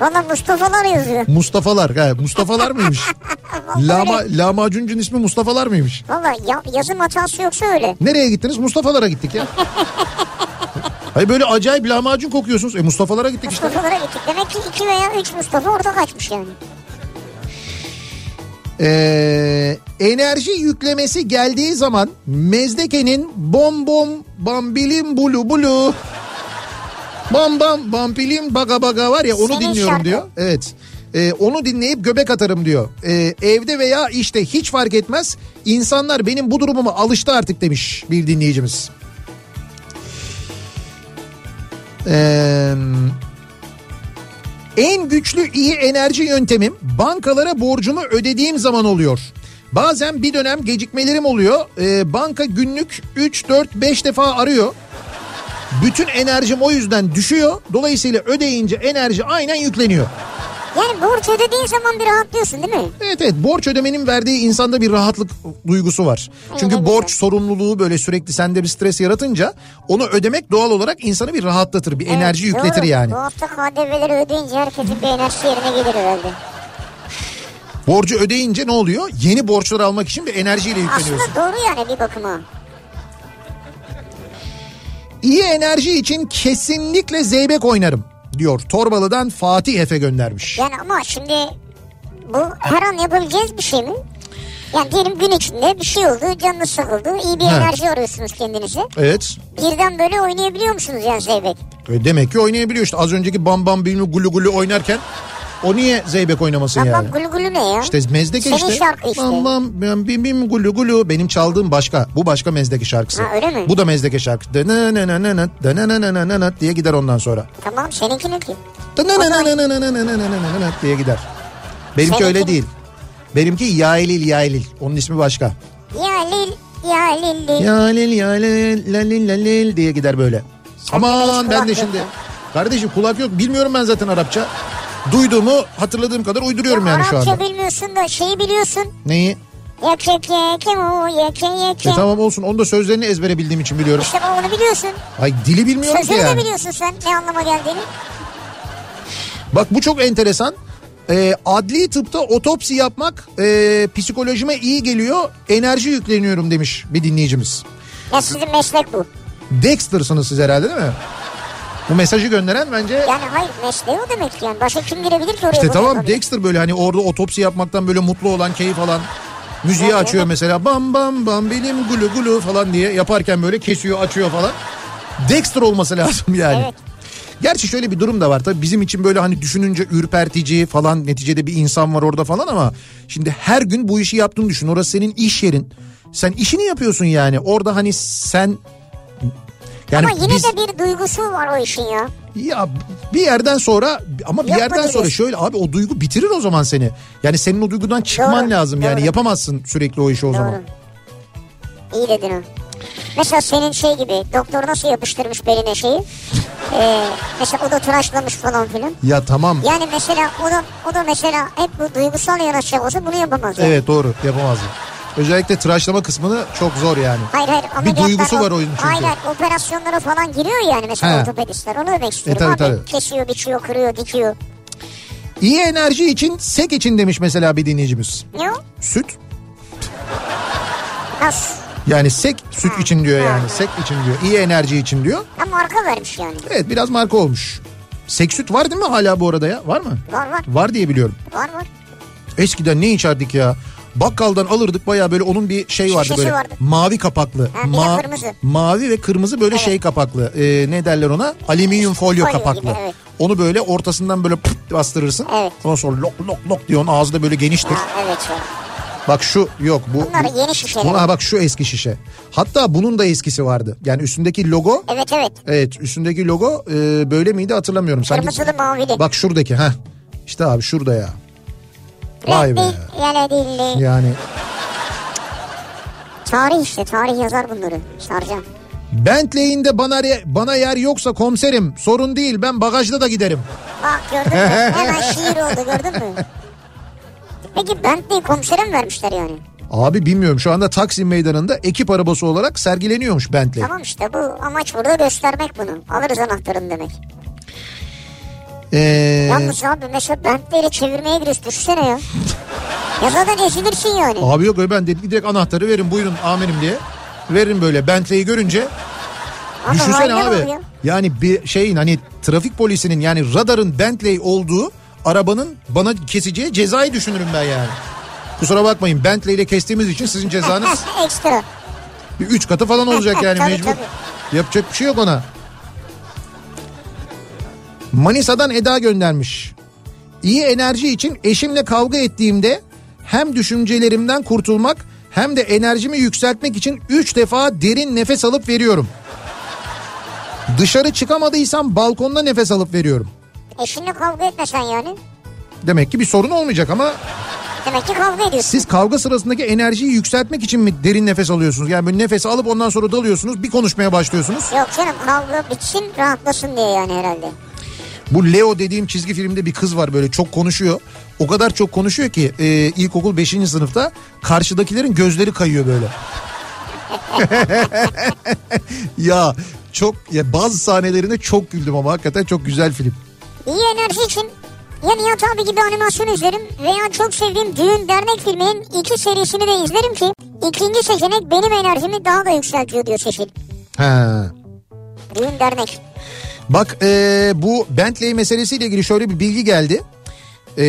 Speaker 2: Valla Mustafa'lar yazıyor.
Speaker 1: Mustafa'lar. Ha, Mustafa'lar mıymış? (laughs) Lama, lahmacuncun ismi Mustafa'lar mıymış?
Speaker 2: Valla ya, yazım hatası yoksa öyle.
Speaker 1: Nereye gittiniz? Mustafa'lara gittik ya. (laughs) Hayır böyle acayip lahmacun kokuyorsunuz. E Mustafa'lara gittik işte.
Speaker 2: Mustafa'lara gittik. Demek ki 2 veya 3 Mustafa orada kaçmış yani.
Speaker 1: Ee, enerji yüklemesi geldiği zaman Mezdeke'nin bom bom bambilim bulu bulu bam bam bampilim baga baga var ya onu
Speaker 2: Senin
Speaker 1: dinliyorum
Speaker 2: şarkı.
Speaker 1: diyor. Evet. Ee, onu dinleyip göbek atarım diyor. Ee, evde veya işte hiç fark etmez. İnsanlar benim bu durumuma alıştı artık demiş bir dinleyicimiz. Eee en güçlü iyi enerji yöntemim bankalara borcumu ödediğim zaman oluyor. Bazen bir dönem gecikmelerim oluyor. Ee, banka günlük 3, 4, 5 defa arıyor. Bütün enerjim o yüzden düşüyor. Dolayısıyla ödeyince enerji aynen yükleniyor.
Speaker 2: Yani borç ödediğin zaman bir rahatlıyorsun değil mi?
Speaker 1: Evet evet borç ödemenin verdiği insanda bir rahatlık duygusu var. Çünkü
Speaker 2: ne
Speaker 1: borç sorumluluğu böyle sürekli sende bir stres yaratınca onu ödemek doğal olarak insanı bir rahatlatır. Bir enerji
Speaker 2: Evet,
Speaker 1: yükletir
Speaker 2: doğru.
Speaker 1: yani.
Speaker 2: Bu hafta KDV'leri ödeyince herkesin bir enerjisi yerine gelir herhalde.
Speaker 1: Borcu ödeyince ne oluyor? Yeni borçlar almak için bir enerjiyle yükleniyorsun.
Speaker 2: Aslında doğru yani bir bakıma.
Speaker 1: İyi enerji için kesinlikle zeybek oynarım diyor. Torbalı'dan Fatih Efe göndermiş.
Speaker 2: Yani ama şimdi bu her an yapabileceğiz bir şey mi? Yani diyelim gün içinde bir şey oldu, canınız sıkıldı, iyi bir
Speaker 1: He.
Speaker 2: enerji arıyorsunuz kendinize.
Speaker 1: Evet.
Speaker 2: Birden böyle oynayabiliyor musunuz yani Zeybek?
Speaker 1: E Demek ki oynayabiliyor işte. Az önceki bam bam bilmem gulu gulu oynarken o niye zeybek oynamasın
Speaker 2: tamam,
Speaker 1: yani?
Speaker 2: Tamam gulu ne ya?
Speaker 1: İşte mezdeke
Speaker 2: Senin
Speaker 1: işte.
Speaker 2: şarkı işte.
Speaker 1: Tamam bim bim, bim gulu gulu. Benim çaldığım başka. Bu başka mezdeke şarkısı.
Speaker 2: Ha, öyle mi?
Speaker 1: Bu da mezdeke şarkısı. diye gider ondan sonra.
Speaker 2: Tamam seninki ne ki?
Speaker 1: diye gider. Benimki
Speaker 2: Seninki...
Speaker 1: öyle değil. Benimki Yailil Yailil. Onun ismi başka.
Speaker 2: Yailil Yailil.
Speaker 1: Yailil Yailil Lalil Lalil diye gider böyle. Sen
Speaker 2: Aman
Speaker 1: ben de şimdi. Kardeşim kulak yok. Bilmiyorum ben zaten Arapça. Duyduğumu hatırladığım kadar uyduruyorum yani şu
Speaker 2: Arapça
Speaker 1: anda.
Speaker 2: bilmiyorsun da şeyi biliyorsun.
Speaker 1: Neyi?
Speaker 2: Yak yak yak yak yak
Speaker 1: E tamam olsun. Onu da sözlerini ezbere bildiğim için biliyorum.
Speaker 2: İşte onu biliyorsun.
Speaker 1: Ay dili bilmiyorum ki
Speaker 2: Sözünü de
Speaker 1: yani.
Speaker 2: biliyorsun sen ne anlama geldiğini.
Speaker 1: Bak bu çok enteresan. Ee, adli tıpta otopsi yapmak e, psikolojime iyi geliyor. Enerji yükleniyorum demiş bir dinleyicimiz.
Speaker 2: Ya sizin meslek bu.
Speaker 1: Dexter'sınız siz herhalde değil mi? Bu mesajı gönderen bence
Speaker 2: Yani hayır mesleği o demek yani. Başka kim girebilir ki oraya?
Speaker 1: İşte tamam
Speaker 2: yapabilir?
Speaker 1: Dexter böyle hani orada otopsi yapmaktan böyle mutlu olan keyif alan müziği
Speaker 2: Evet,
Speaker 1: açıyor
Speaker 2: evet.
Speaker 1: mesela bam bam bam benim gulu gulu falan diye yaparken böyle kesiyor açıyor falan. Dexter olması lazım yani.
Speaker 2: Evet.
Speaker 1: Gerçi şöyle bir durum da var tabii bizim için böyle hani düşününce ürpertici falan neticede bir insan var orada falan ama şimdi her gün bu işi yaptığını düşün. Orası senin iş yerin. Sen işini yapıyorsun yani. Orada hani sen yani
Speaker 2: Ama yine
Speaker 1: biz-
Speaker 2: de bir duygusu var o işin ya.
Speaker 1: ya bir yerden sonra ama bir
Speaker 2: Yok
Speaker 1: yerden sonra
Speaker 2: diyorsun?
Speaker 1: şöyle abi o duygu bitirir o zaman seni. Yani senin o duygudan çıkman
Speaker 2: Doğru,
Speaker 1: lazım yani
Speaker 2: doğru.
Speaker 1: yapamazsın sürekli o işi o zaman.
Speaker 2: Doğru. İyi dedin o. Mesela senin şey gibi doktor nasıl yapıştırmış beline şeyi. (laughs) Ee, mesela o da tıraşlamış falan filan.
Speaker 1: Ya tamam.
Speaker 2: Yani mesela o da, o da mesela hep bu duygusal yanaşacak olsa bunu yapamaz. Yani.
Speaker 1: Evet doğru yapamazsın. Özellikle tıraşlama kısmını çok zor yani.
Speaker 2: Hayır hayır
Speaker 1: Bir duygusu var oyunun çünkü.
Speaker 2: Hayır hayır operasyonlara falan giriyor yani mesela
Speaker 1: He.
Speaker 2: ortopedistler onu demek istiyorum.
Speaker 1: E, tabii,
Speaker 2: Abi
Speaker 1: tabii.
Speaker 2: kesiyor, biçiyor, kırıyor, dikiyor.
Speaker 1: İyi enerji için sek için demiş mesela bir dinleyicimiz.
Speaker 2: Ne o?
Speaker 1: Süt
Speaker 2: Nasıl?
Speaker 1: yani sek süt için diyor
Speaker 2: Ha.
Speaker 1: yani sek için diyor. İyi enerji için diyor.
Speaker 2: Ha marka vermiş yani.
Speaker 1: Evet biraz marka olmuş. Seksüt var değil mi hala bu arada ya? Var mı?
Speaker 2: Var var.
Speaker 1: Var diye biliyorum.
Speaker 2: Var var.
Speaker 1: Eskiden ne içerdik ya? Bakkaldan alırdık baya böyle onun bir şey vardı
Speaker 2: Şişesi
Speaker 1: böyle
Speaker 2: vardı.
Speaker 1: mavi kapaklı.
Speaker 2: Ha, de kırmızı.
Speaker 1: Mavi ve kırmızı böyle şey kapaklı. Ee, ne derler ona? Alüminyum folyo
Speaker 2: Folyo
Speaker 1: kapaklı.
Speaker 2: gibi, evet.
Speaker 1: Onu böyle ortasından böyle pıt bastırırsın.
Speaker 2: Evet.
Speaker 1: Ondan sonra lok lok lok diyorsun ağzı da böyle geniştir.
Speaker 2: Ha, evet.
Speaker 1: Bak şu yok bu.
Speaker 2: Bunlar
Speaker 1: bu-
Speaker 2: yeni şişeler.
Speaker 1: Buna bak şu eski şişe. Hatta bunun da eskisi vardı. Yani üstündeki logo
Speaker 2: Evet evet.
Speaker 1: Evet üstündeki logo e, böyle miydi hatırlamıyorum. Sanki-
Speaker 2: Kırmızılı mavili.
Speaker 1: Bak şuradaki ha. İşte abi şurada ya. Vay be. Yani
Speaker 2: Tarih işte tarih yazar bunları. Sarcan.
Speaker 1: Bentley'in de bana, bana yer yoksa komiserim sorun değil ben bagajda da giderim.
Speaker 2: Bak gördün mü? (laughs) Hemen şiir oldu gördün mü? Peki Bentley komisere mi vermişler yani?
Speaker 1: Abi bilmiyorum şu anda Taksim Meydanı'nda ekip arabası olarak sergileniyormuş Bentley.
Speaker 2: Tamam işte bu amaç burada göstermek bunu. Alırız anahtarını demek.
Speaker 1: Ee,
Speaker 2: Yalnız abi mesela Bentley ile çevirmeye giriyorsun düşünsene ya. Ya zaten ezilirsin yani.
Speaker 1: abi yok ben dedim direkt anahtarı verin buyurun amirim diye. Verin böyle Bentley'i görünce
Speaker 2: Ama
Speaker 1: düşünsene abi.
Speaker 2: ya.
Speaker 1: Yani bir şeyin hani trafik polisinin yani radarın Bentley olduğu arabanın bana keseceği cezayı düşünürüm ben yani. Kusura bakmayın Bentley ile kestiğimiz için sizin (laughs) cezanız
Speaker 2: Ekstra.
Speaker 1: bir üç katı falan olacak yani (laughs)
Speaker 2: Tabii,
Speaker 1: mecbur.
Speaker 2: tabii.
Speaker 1: Yapacak bir şey yok ona. Manisa'dan Eda göndermiş. İyi enerji için eşimle kavga ettiğimde hem düşüncelerimden kurtulmak hem de enerjimi yükseltmek için 3 defa derin nefes alıp veriyorum. Dışarı çıkamadıysam balkonda nefes alıp veriyorum.
Speaker 2: Eşinle kavga etmesen yani.
Speaker 1: Demek ki bir sorun olmayacak ama
Speaker 2: Demek ki kavga ediyorsun.
Speaker 1: siz kavga sırasındaki enerjiyi yükseltmek için mi derin nefes alıyorsunuz? Yani böyle nefes alıp ondan sonra dalıyorsunuz bir konuşmaya başlıyorsunuz.
Speaker 2: Yok canım kavga bitsin rahatlasın diye yani herhalde.
Speaker 1: Bu Leo dediğim çizgi filmde bir kız var böyle çok konuşuyor. O kadar çok konuşuyor ki e, ilkokul 5. sınıfta karşıdakilerin gözleri kayıyor böyle. (laughs) ya çok ya bazı sahnelerinde çok güldüm ama hakikaten çok güzel film.
Speaker 2: İyi enerji için ya Nihat abi gibi animasyon izlerim veya çok sevdiğim düğün dernek filminin iki serisini de izlerim ki ikinci seçenek benim enerjimi daha da yükseltiyor diyor Seçil.
Speaker 1: Ha.
Speaker 2: Düğün dernek.
Speaker 1: Bak e, bu Bentley meselesiyle ilgili şöyle bir bilgi geldi. E,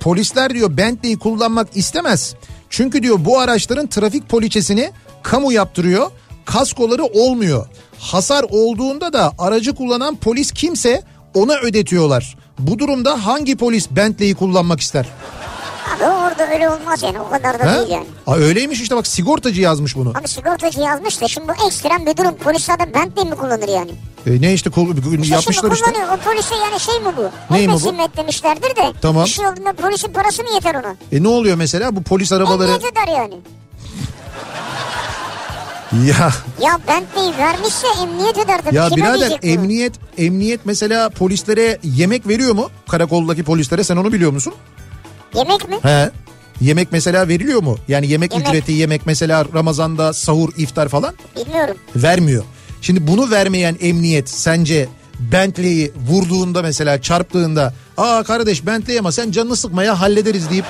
Speaker 1: polisler diyor Bentley'i kullanmak istemez. Çünkü diyor bu araçların trafik poliçesini kamu yaptırıyor. Kaskoları olmuyor. Hasar olduğunda da aracı kullanan polis kimse ona ödetiyorlar. Bu durumda hangi polis Bentley'i kullanmak ister?
Speaker 2: Abi orada öyle olmaz yani o kadar da
Speaker 1: Ha?
Speaker 2: değil yani.
Speaker 1: Aa, öyleymiş işte bak sigortacı yazmış bunu.
Speaker 2: Abi sigortacı yazmış da şimdi bu ekstrem bir durum. Polis adam Bentley mi kullanır yani?
Speaker 1: E, ne işte kul-
Speaker 2: İşte
Speaker 1: yapmışlar işte.
Speaker 2: kullanıyor. O polise yani şey mi bu?
Speaker 1: Ney mi bu?
Speaker 2: Hizmet demişlerdir de.
Speaker 1: Tamam.
Speaker 2: Bir şey olduğunda polisin parası mı yeter ona?
Speaker 1: E ne oluyor mesela bu polis arabaları?
Speaker 2: Emniyet eder yani. (laughs)
Speaker 1: Ya
Speaker 2: Ya Bentley vermişse emniyet eder de
Speaker 1: Ya
Speaker 2: kime
Speaker 1: birader emniyet emniyet mesela polislere yemek veriyor mu? Karakoldaki polislere sen onu biliyor musun?
Speaker 2: Yemek mi?
Speaker 1: He. Yemek mesela veriliyor mu? Yani yemek,
Speaker 2: Yemek.
Speaker 1: ücreti yemek mesela Ramazan'da sahur iftar falan
Speaker 2: Bilmiyorum.
Speaker 1: vermiyor. Şimdi bunu vermeyen emniyet sence Bentley'i vurduğunda mesela çarptığında aa kardeş Bentley ama sen canını sıkmaya hallederiz deyip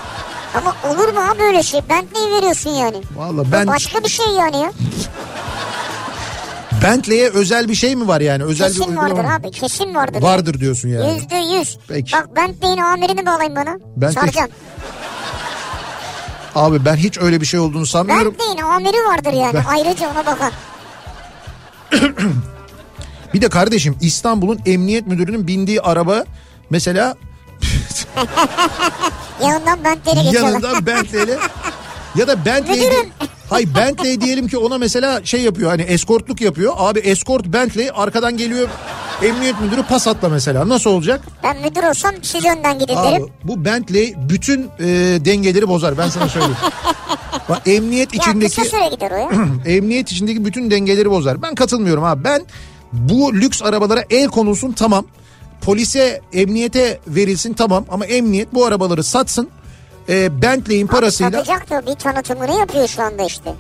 Speaker 2: Ama olur mu abi öyle şey? Bentley veriyorsun yani.
Speaker 1: Vallahi
Speaker 2: Bu
Speaker 1: ben
Speaker 2: Başka bir şey yani ya.
Speaker 1: Bentley'e özel bir şey mi var yani? Özel bir
Speaker 2: Kesin
Speaker 1: uygulama
Speaker 2: vardır
Speaker 1: mı?
Speaker 2: abi kesin vardır.
Speaker 1: Vardır diyorsun yani.
Speaker 2: Yüzde yüz.
Speaker 1: Peki.
Speaker 2: Bak Bentley'in amirini bağlayın bana.
Speaker 1: Bentley-
Speaker 2: Sarcan.
Speaker 1: Abi ben hiç öyle bir şey olduğunu sanmıyorum.
Speaker 2: Bentley'in amiri vardır yani.
Speaker 1: Ben-
Speaker 2: Ayrıca ona bakan.
Speaker 1: Bir de kardeşim İstanbul'un emniyet müdürünün bindiği araba mesela (laughs)
Speaker 2: Yanından Bentley'e geçiyorlar.
Speaker 1: yanından Bentley'le ya da (laughs) Bentley
Speaker 2: Müdürüm.
Speaker 1: Hay Bentley diyelim ki ona mesela şey yapıyor hani eskortluk yapıyor. Abi eskort Bentley arkadan geliyor emniyet müdürü Passat'la mesela nasıl olacak?
Speaker 2: Ben müdür olsam siz önden gidin
Speaker 1: Abi,
Speaker 2: derim.
Speaker 1: bu Bentley bütün e, dengeleri bozar ben sana söyleyeyim. (laughs) Bak, emniyet içindeki
Speaker 2: kısa süre gider o ya. (clears throat)
Speaker 1: emniyet içindeki bütün dengeleri bozar. Ben katılmıyorum abi. Ben bu lüks arabalara el konulsun tamam. Polise, emniyete verilsin tamam ama emniyet bu arabaları satsın. E, Bentley'in parasıyla
Speaker 2: Satacak da bir tanıtımını yapıyor şu anda işte.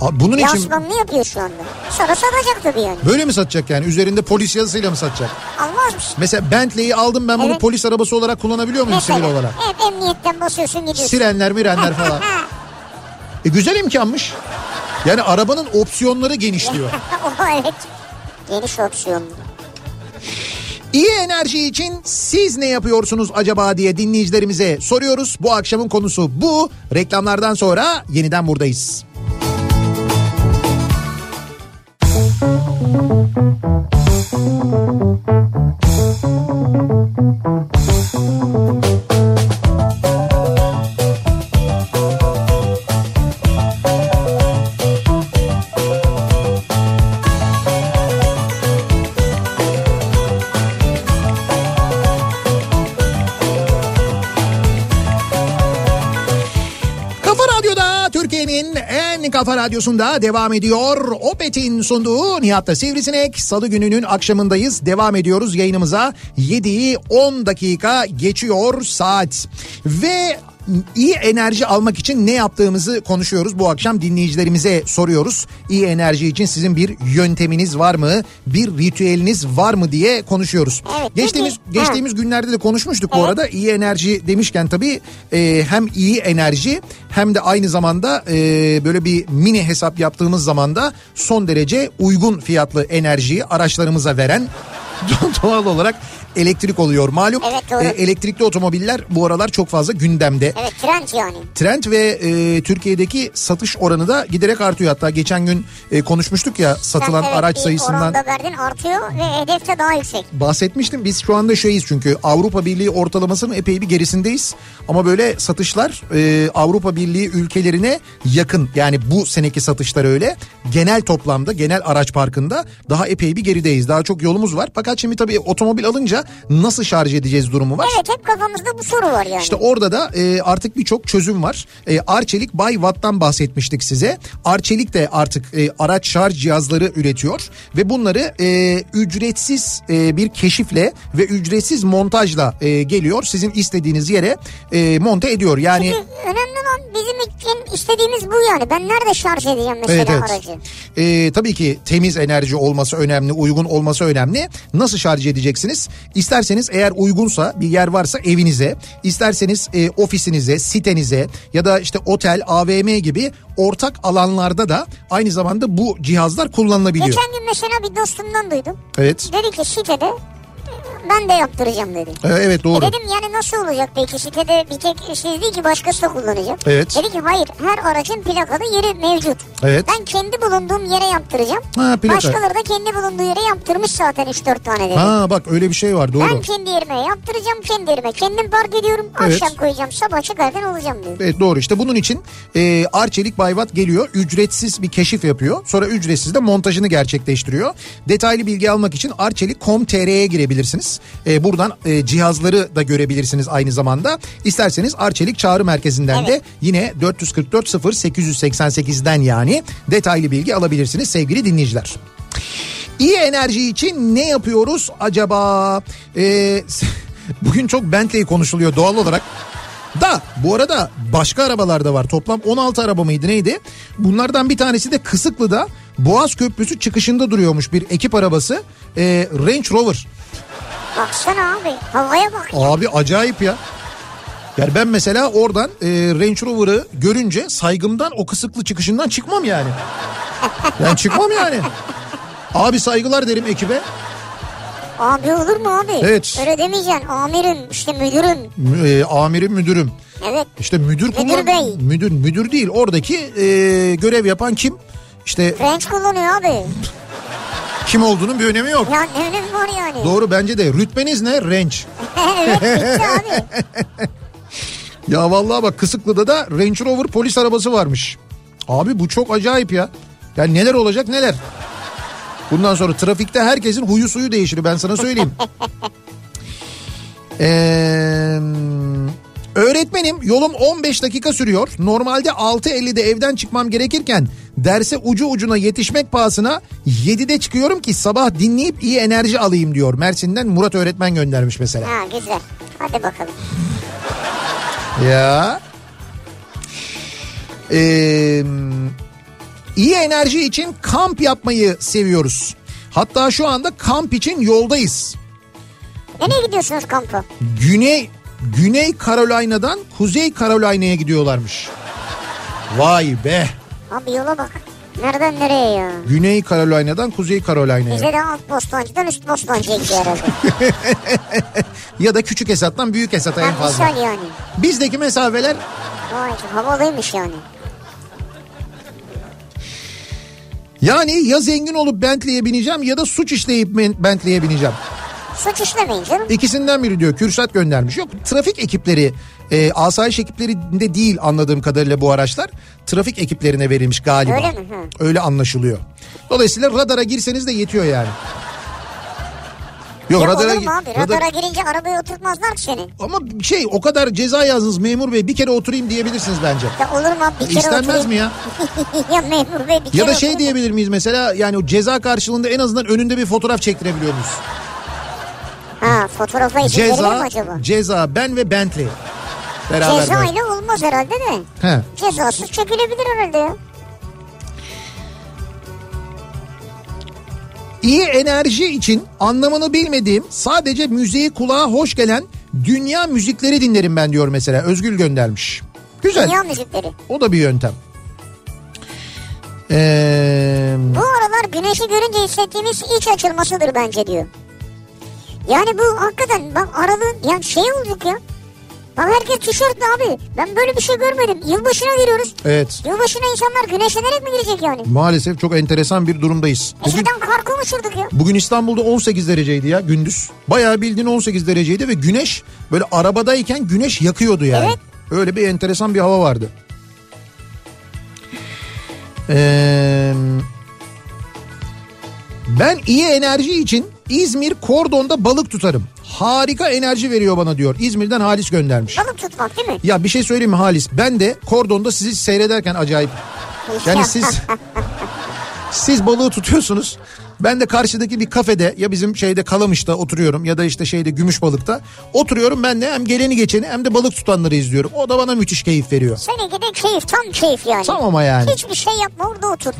Speaker 1: Abi bunun için
Speaker 2: Lansmanını yapıyor şu anda. Sonra satacak tabii yani.
Speaker 1: böyle mi satacak yani? Üzerinde polis yazısıyla mı satacak?
Speaker 2: Almaz mısın?
Speaker 1: Mesela Bentley'i aldım ben bunu
Speaker 2: Evet.
Speaker 1: polis arabası olarak kullanabiliyor muyum sivil
Speaker 2: Mesela.
Speaker 1: olarak?
Speaker 2: Evet emniyetten basıyorsun gidiyorsun.
Speaker 1: Sirenler mirenler (laughs) falan. E güzel imkanmış. Yani arabanın opsiyonları genişliyor. (laughs)
Speaker 2: evet. Geniş opsiyonlu.
Speaker 1: İyi enerji için siz ne yapıyorsunuz acaba diye dinleyicilerimize soruyoruz. Bu akşamın konusu bu. Reklamlardan sonra yeniden buradayız. Kafa kafa radyosunda devam ediyor. Opet'in sunduğu Nihat'ta Sivrisinek. Salı gününün akşamındayız. Devam ediyoruz yayınımıza. 7'yi 10 dakika geçiyor saat. Ve iyi enerji almak için ne yaptığımızı konuşuyoruz. Bu akşam dinleyicilerimize soruyoruz. İyi enerji için sizin bir yönteminiz var mı? Bir ritüeliniz var mı diye konuşuyoruz.
Speaker 2: Evet,
Speaker 1: geçtiğimiz
Speaker 2: peki.
Speaker 1: geçtiğimiz günlerde de konuşmuştuk bu
Speaker 2: Evet.
Speaker 1: arada. İyi enerji demişken tabii e, hem iyi enerji hem de aynı zamanda e, böyle bir mini hesap yaptığımız zaman da son derece uygun fiyatlı enerjiyi araçlarımıza veren (laughs) doğal olarak elektrik oluyor. Malum
Speaker 2: Evet, doğru.
Speaker 1: e, elektrikli otomobiller bu aralar çok fazla gündemde.
Speaker 2: Evet trend yani.
Speaker 1: Trend ve e, Türkiye'deki satış oranı da giderek artıyor. Hatta geçen gün e, konuşmuştuk ya satılan
Speaker 2: Sen evet,
Speaker 1: araç sayısından
Speaker 2: Oranda verdin artıyor ve hedef de daha yüksek.
Speaker 1: bahsetmiştim. Biz şu anda şeyiz çünkü Avrupa Birliği ortalamasının epey bir gerisindeyiz. Ama böyle satışlar e, Avrupa Birliği ülkelerine yakın. Yani bu seneki satışlar öyle. Genel toplamda, genel araç parkında daha epey bir gerideyiz. Daha çok yolumuz var. Fakat şimdi tabii otomobil alınca nasıl şarj edeceğiz durumu var.
Speaker 2: Evet hep kafamızda bu soru var yani.
Speaker 1: İşte orada da e, artık birçok çözüm var. E, Arçelik Bay Watt'tan bahsetmiştik size. Arçelik de artık e, araç şarj cihazları üretiyor ve bunları e, ücretsiz e, bir keşifle ve ücretsiz montajla e, geliyor. Sizin istediğiniz yere e, monte ediyor. Yani
Speaker 2: Çünkü önemli olan bizim için istediğimiz bu yani. Ben nerede şarj edeceğim mesela
Speaker 1: Evet, evet.
Speaker 2: aracı?
Speaker 1: Ee, tabii ki temiz enerji olması önemli, uygun olması önemli. Nasıl şarj edeceksiniz? İsterseniz eğer uygunsa bir yer varsa evinize, isterseniz e, ofisinize, sitenize ya da işte otel, AVM gibi ortak alanlarda da aynı zamanda bu cihazlar kullanılabiliyor.
Speaker 2: Geçen gün mesela bir dostumdan duydum.
Speaker 1: Evet.
Speaker 2: Dedi ki sitede ben de yaptıracağım dedi.
Speaker 1: Ee, evet
Speaker 2: E
Speaker 1: doğru.
Speaker 2: dedim yani nasıl olacak peki sitede bir tek siz değil ki başkası da kullanacak.
Speaker 1: Evet.
Speaker 2: Dedi ki hayır her aracın plakalı yeri mevcut.
Speaker 1: Evet.
Speaker 2: Ben kendi bulunduğum yere yaptıracağım.
Speaker 1: Ha, plaka.
Speaker 2: Başkaları da kendi bulunduğu yere yaptırmış zaten 3-4 tane dedi.
Speaker 1: Ha bak öyle bir şey var doğru.
Speaker 2: Ben kendi yerime yaptıracağım kendi yerime. Kendim park ediyorum.
Speaker 1: Evet.
Speaker 2: Akşam koyacağım sabah çıkarken olacağım diyor.
Speaker 1: Evet doğru işte bunun için e, Arçelik Bayvat geliyor ücretsiz bir keşif yapıyor sonra ücretsiz de montajını gerçekleştiriyor. Detaylı bilgi almak için arçelik.com.tr'ye girebilirsiniz. E, buradan e, cihazları da görebilirsiniz aynı zamanda. İsterseniz Arçelik Çağrı Merkezi'nden de
Speaker 2: Evet.
Speaker 1: yine 444 0 888'den yani detaylı bilgi alabilirsiniz sevgili dinleyiciler. İyi enerji için ne yapıyoruz acaba? Ee, (laughs) bugün çok Bentley konuşuluyor doğal olarak. Da bu arada başka arabalar da var. Toplam 16 araba mıydı neydi? Bunlardan bir tanesi de Kısıklı'da Boğaz Köprüsü çıkışında duruyormuş bir ekip arabası. Ee, Range Rover.
Speaker 2: Baksana abi havaya bak.
Speaker 1: Abi acayip ya. Yani ben mesela oradan e, Range Rover'ı görünce saygımdan o Kısıklı çıkışından çıkmam yani. Yani çıkmam yani. Abi saygılar derim ekibe.
Speaker 2: Abi olur mu abi?
Speaker 1: Evet.
Speaker 2: Öyle demeyeceksin. Amirim işte müdürüm.
Speaker 1: Mü- e, amirim müdürüm.
Speaker 2: Evet.
Speaker 1: İşte müdür kullan-
Speaker 2: bey.
Speaker 1: Müdür müdür değil. Oradaki e, görev yapan kim? İşte
Speaker 2: French kullanıyor abi.
Speaker 1: Kim olduğunun bir önemi yok.
Speaker 2: Ya ne önemi var yani?
Speaker 1: Doğru bence de. Rütbeniz ne? Range. (laughs)
Speaker 2: evet bitti abi. (laughs)
Speaker 1: Ya vallahi bak Kısıklı'da da Range Rover polis arabası varmış. Abi bu çok acayip ya. Yani neler olacak neler. Bundan sonra trafikte herkesin huyu suyu değişir ben sana söyleyeyim. (laughs) Ee, öğretmenim yolum 15 dakika sürüyor. Normalde 6.50'de evden çıkmam gerekirken derse ucu ucuna yetişmek pahasına 7'de çıkıyorum ki sabah dinleyip iyi enerji alayım diyor. Mersin'den Murat öğretmen göndermiş mesela.
Speaker 2: Ha güzel. Hadi bakalım.
Speaker 1: Ya. Ee, iyi enerji için kamp yapmayı seviyoruz. Hatta şu anda kamp için yoldayız.
Speaker 2: Nereye gidiyorsunuz kampa?
Speaker 1: Güney Güney Carolina'dan Kuzey Carolina'ya gidiyorlarmış. Vay be.
Speaker 2: Abi yola bak. Nereden nereye ya?
Speaker 1: Güney Carolina'dan Kuzey Carolina'ya.
Speaker 2: Bize de alt bostancıdan üst bostancıya gidiyor herhalde. (laughs)
Speaker 1: Ya da küçük Esat'tan büyük Esat'a en fazla.
Speaker 2: misal yani.
Speaker 1: Bizdeki mesafeler
Speaker 2: Vay havalıymış yani.
Speaker 1: yani ya zengin olup Bentley'e bineceğim ya da suç işleyip ben- Bentley'e bineceğim.
Speaker 2: Suç işlemeyin canım.
Speaker 1: İkisinden biri diyor. Kürşat göndermiş. Yok trafik ekipleri e, asayiş ekiplerinde değil anladığım kadarıyla bu araçlar. Trafik ekiplerine verilmiş galiba.
Speaker 2: Öyle mi? Hı.
Speaker 1: Öyle anlaşılıyor. Dolayısıyla radara girseniz de yetiyor yani. Yok
Speaker 2: Ya
Speaker 1: radara,
Speaker 2: olur mu abi?
Speaker 1: radar-
Speaker 2: Radara girince arabaya oturtmazlar ki seni.
Speaker 1: ama şey o kadar ceza yazdınız memur bey bir kere oturayım diyebilirsiniz bence.
Speaker 2: Ya olur mu abi? Bir kere
Speaker 1: İstenmez
Speaker 2: oturayım.
Speaker 1: mi ya? (laughs)
Speaker 2: ya memur bey bir kere
Speaker 1: Ya da şey
Speaker 2: oturayım.
Speaker 1: diyebilir miyiz mesela yani o ceza karşılığında en azından önünde bir fotoğraf çektirebiliyor muyuz?
Speaker 2: Ha fotoğrafa izin verilir mi
Speaker 1: Ceza,
Speaker 2: acaba?
Speaker 1: ceza ben ve Bentley. Beraber
Speaker 2: Ceza ile olmaz herhalde de.
Speaker 1: He.
Speaker 2: Cezasız çekilebilir herhalde ya.
Speaker 1: İyi enerji için anlamını bilmediğim sadece müziği kulağa hoş gelen dünya müzikleri dinlerim ben diyor mesela. Özgül göndermiş. Güzel.
Speaker 2: Dünya müzikleri.
Speaker 1: O da bir yöntem. Ee,
Speaker 2: Bu aralar güneşi görünce hissettiğimiz iç açılmasıdır bence diyor. Yani bu hakikaten bak aralığın yani şey olduk ya. Bak herkes tişörtlü abi. Ben böyle bir şey görmedim. Yılbaşına giriyoruz.
Speaker 1: evet.
Speaker 2: Yılbaşına insanlar güneşlenerek mi girecek yani?
Speaker 1: Maalesef çok enteresan bir durumdayız. Bugün,
Speaker 2: Eskiden kar konuşurduk ya.
Speaker 1: bugün İstanbul'da 18 dereceydi ya gündüz. Bayağı bildiğin 18 dereceydi ve güneş böyle arabadayken güneş yakıyordu yani.
Speaker 2: Evet.
Speaker 1: Öyle bir enteresan bir hava vardı. Ee, ben iyi enerji için İzmir Kordon'da balık tutarım. Harika enerji veriyor bana diyor. İzmir'den Halis göndermiş.
Speaker 2: Balık tutmak değil mi?
Speaker 1: Ya bir şey söyleyeyim mi Halis? Ben de Kordon'da sizi seyrederken acayip. Yani siz (laughs) siz balığı tutuyorsunuz. Ben de karşıdaki bir kafede ya bizim şeyde Kalamış'ta oturuyorum ya da işte şeyde Gümüşbalık'ta oturuyorum ben de hem geleni geçeni hem de balık tutanları izliyorum. O da bana müthiş keyif veriyor.
Speaker 2: Seninki de keyif tam keyif yani.
Speaker 1: Tam ama yani.
Speaker 2: Hiçbir şey yapma orada otur.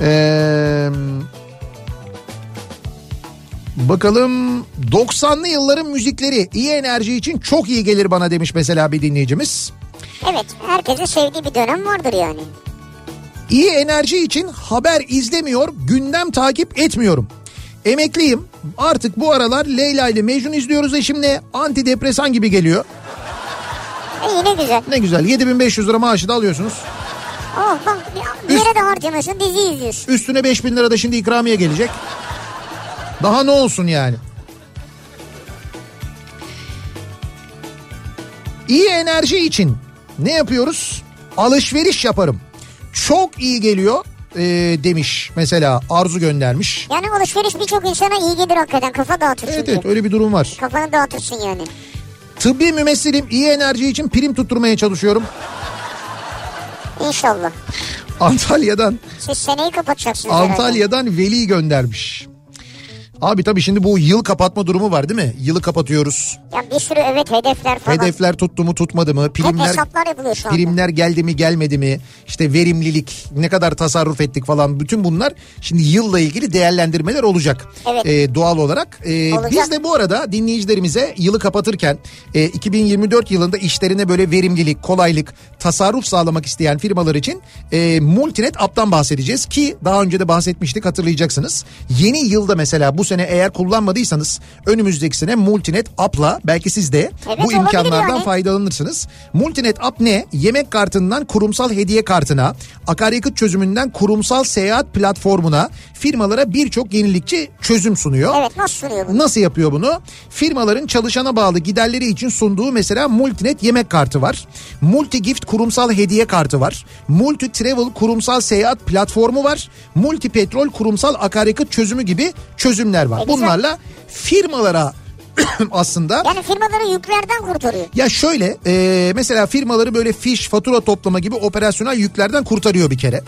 Speaker 1: Ee, bakalım 90'lı yılların müzikleri iyi enerji için çok iyi gelir bana demiş mesela bir dinleyicimiz.
Speaker 2: Evet herkesin sevdiği bir dönem vardır yani.
Speaker 1: İyi enerji için haber izlemiyor, gündem takip etmiyorum. Emekliyim. Artık bu aralar Leyla ile Mecnun izliyoruz eşimle. Antidepresan gibi geliyor.
Speaker 2: İyi ne güzel.
Speaker 1: Ne güzel 7500 lira maaşı da alıyorsunuz.
Speaker 2: Oh bak bir- yere de harcamıyorsun dizi izliyorsun.
Speaker 1: Üstüne 5000 lira da şimdi ikramiye gelecek. Daha ne olsun yani. İyi enerji için ne yapıyoruz? Alışveriş yaparım. Çok iyi geliyor ee, demiş mesela Arzu göndermiş.
Speaker 2: Yani alışveriş birçok insana iyi gelir hakikaten kafa dağıtır
Speaker 1: Evet
Speaker 2: çünkü.
Speaker 1: evet öyle bir durum var.
Speaker 2: Kafanı dağıtırsın yani.
Speaker 1: Tıbbi mümessilim iyi enerji için prim tutturmaya çalışıyorum.
Speaker 2: İnşallah.
Speaker 1: Antalya'dan
Speaker 2: Siz seneyi kapatacaksınız herhalde.
Speaker 1: Antalya'dan Veli göndermiş. Abi tabii şimdi bu yıl kapatma durumu var değil mi? Yılı kapatıyoruz.
Speaker 2: Ya bir sürü evet hedefler falan.
Speaker 1: Hedefler tuttu mu tutmadı mı?
Speaker 2: Hep
Speaker 1: Primler
Speaker 2: hesaplar yapılıyor şu anda.
Speaker 1: primler geldi mi gelmedi mi? İşte verimlilik ne kadar tasarruf ettik falan bütün bunlar şimdi yılla ilgili değerlendirmeler olacak.
Speaker 2: Evet.
Speaker 1: Ee, doğal olarak. Ee,
Speaker 2: Olacak.
Speaker 1: biz de bu arada dinleyicilerimize yılı kapatırken e, 2024 yılında işlerine böyle verimlilik, kolaylık, tasarruf sağlamak isteyen firmalar için e, Multinet app'tan bahsedeceğiz ki daha önce de bahsetmiştik hatırlayacaksınız. Yeni yılda mesela bu sene eğer kullanmadıysanız önümüzdeki sene Multinet app'la belki siz de
Speaker 2: Evet,
Speaker 1: bu imkanlardan
Speaker 2: yani.
Speaker 1: faydalanırsınız. Multinet app ne? Yemek kartından kurumsal hediye kartına, akaryakıt çözümünden kurumsal seyahat platformuna firmalara birçok yenilikçi çözüm sunuyor.
Speaker 2: Evet nasıl sunuyor bunu?
Speaker 1: Nasıl yapıyor bunu? Firmaların çalışana bağlı giderleri için sunduğu mesela Multinet yemek kartı var. Multi Gift kurumsal hediye kartı var. Multi Travel kurumsal seyahat platformu var. Multi Petrol kurumsal akaryakıt çözümü gibi çözümler var. Bunlarla firmalara (coughs) aslında
Speaker 2: Yani firmaları yüklerden kurtarıyor.
Speaker 1: ya şöyle e, mesela firmaları böyle fiş fatura toplama gibi operasyonel yüklerden kurtarıyor bir kere.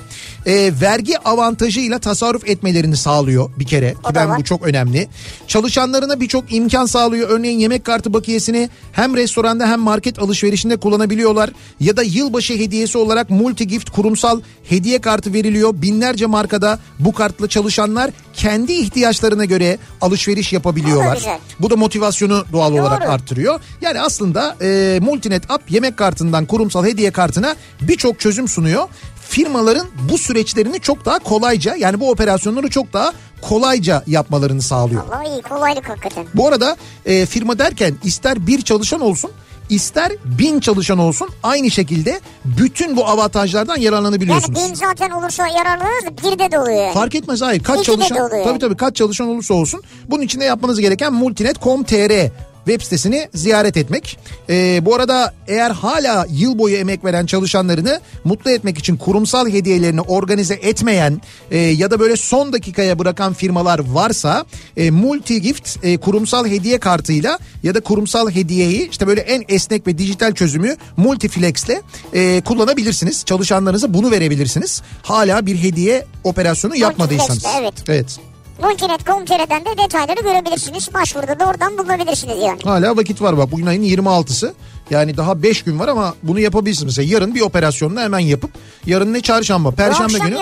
Speaker 1: E, vergi avantajıyla tasarruf etmelerini sağlıyor bir kere. Ki
Speaker 2: O da
Speaker 1: ben
Speaker 2: var.
Speaker 1: bu çok önemli. Çalışanlarına birçok imkan sağlıyor. Örneğin yemek kartı bakiyesini hem restoranda hem market alışverişinde kullanabiliyorlar. Ya da yılbaşı hediyesi olarak multi gift kurumsal hediye kartı veriliyor. Binlerce markada bu kartla çalışanlar kendi ihtiyaçlarına göre alışveriş yapabiliyorlar. Bu da motivasyon motivasyonu doğal
Speaker 2: Doğru.
Speaker 1: olarak arttırıyor. Yani aslında e, Multinet App yemek kartından kurumsal hediye kartına birçok çözüm sunuyor. Firmaların bu süreçlerini çok daha kolayca yani bu operasyonları çok daha kolayca yapmalarını sağlıyor.
Speaker 2: Vallahi iyi kolaylık hakikaten.
Speaker 1: Bu arada e, firma derken ister bir çalışan olsun ister bin çalışan olsun aynı şekilde bütün bu avantajlardan
Speaker 2: Yani
Speaker 1: yararlanabiliyorsunuz.
Speaker 2: bin zaten olursa yararlanırız bir de doluyor yani.
Speaker 1: Fark etmez hayır. Kaç
Speaker 2: İki de
Speaker 1: çalışan tabii tabii kaç çalışan olursa olsun bunun içinde yapmanız gereken multinet.com.tr web sitesini ziyaret etmek. Ee, bu arada eğer hala yıl boyu emek veren çalışanlarını mutlu etmek için kurumsal hediyelerini organize etmeyen e, ya da böyle son dakikaya bırakan firmalar varsa e, Multigift e, kurumsal hediye kartıyla ya da kurumsal hediyeyi işte böyle en esnek ve dijital çözümü Multiflex'le e, kullanabilirsiniz. Çalışanlarınıza bunu verebilirsiniz. Hala bir hediye operasyonu yapmadıysanız.
Speaker 2: Evet.
Speaker 1: Evet.
Speaker 2: Multinet.com.tr'den de detayları görebilirsiniz. Başvuruda da oradan bulabilirsiniz yani.
Speaker 1: Hala vakit var bak bugün ayın 26'sı. Yani daha 5 gün var ama bunu yapabilirsiniz. Mesela yarın bir operasyonla hemen yapıp yarın ne çarşamba, perşembe günü.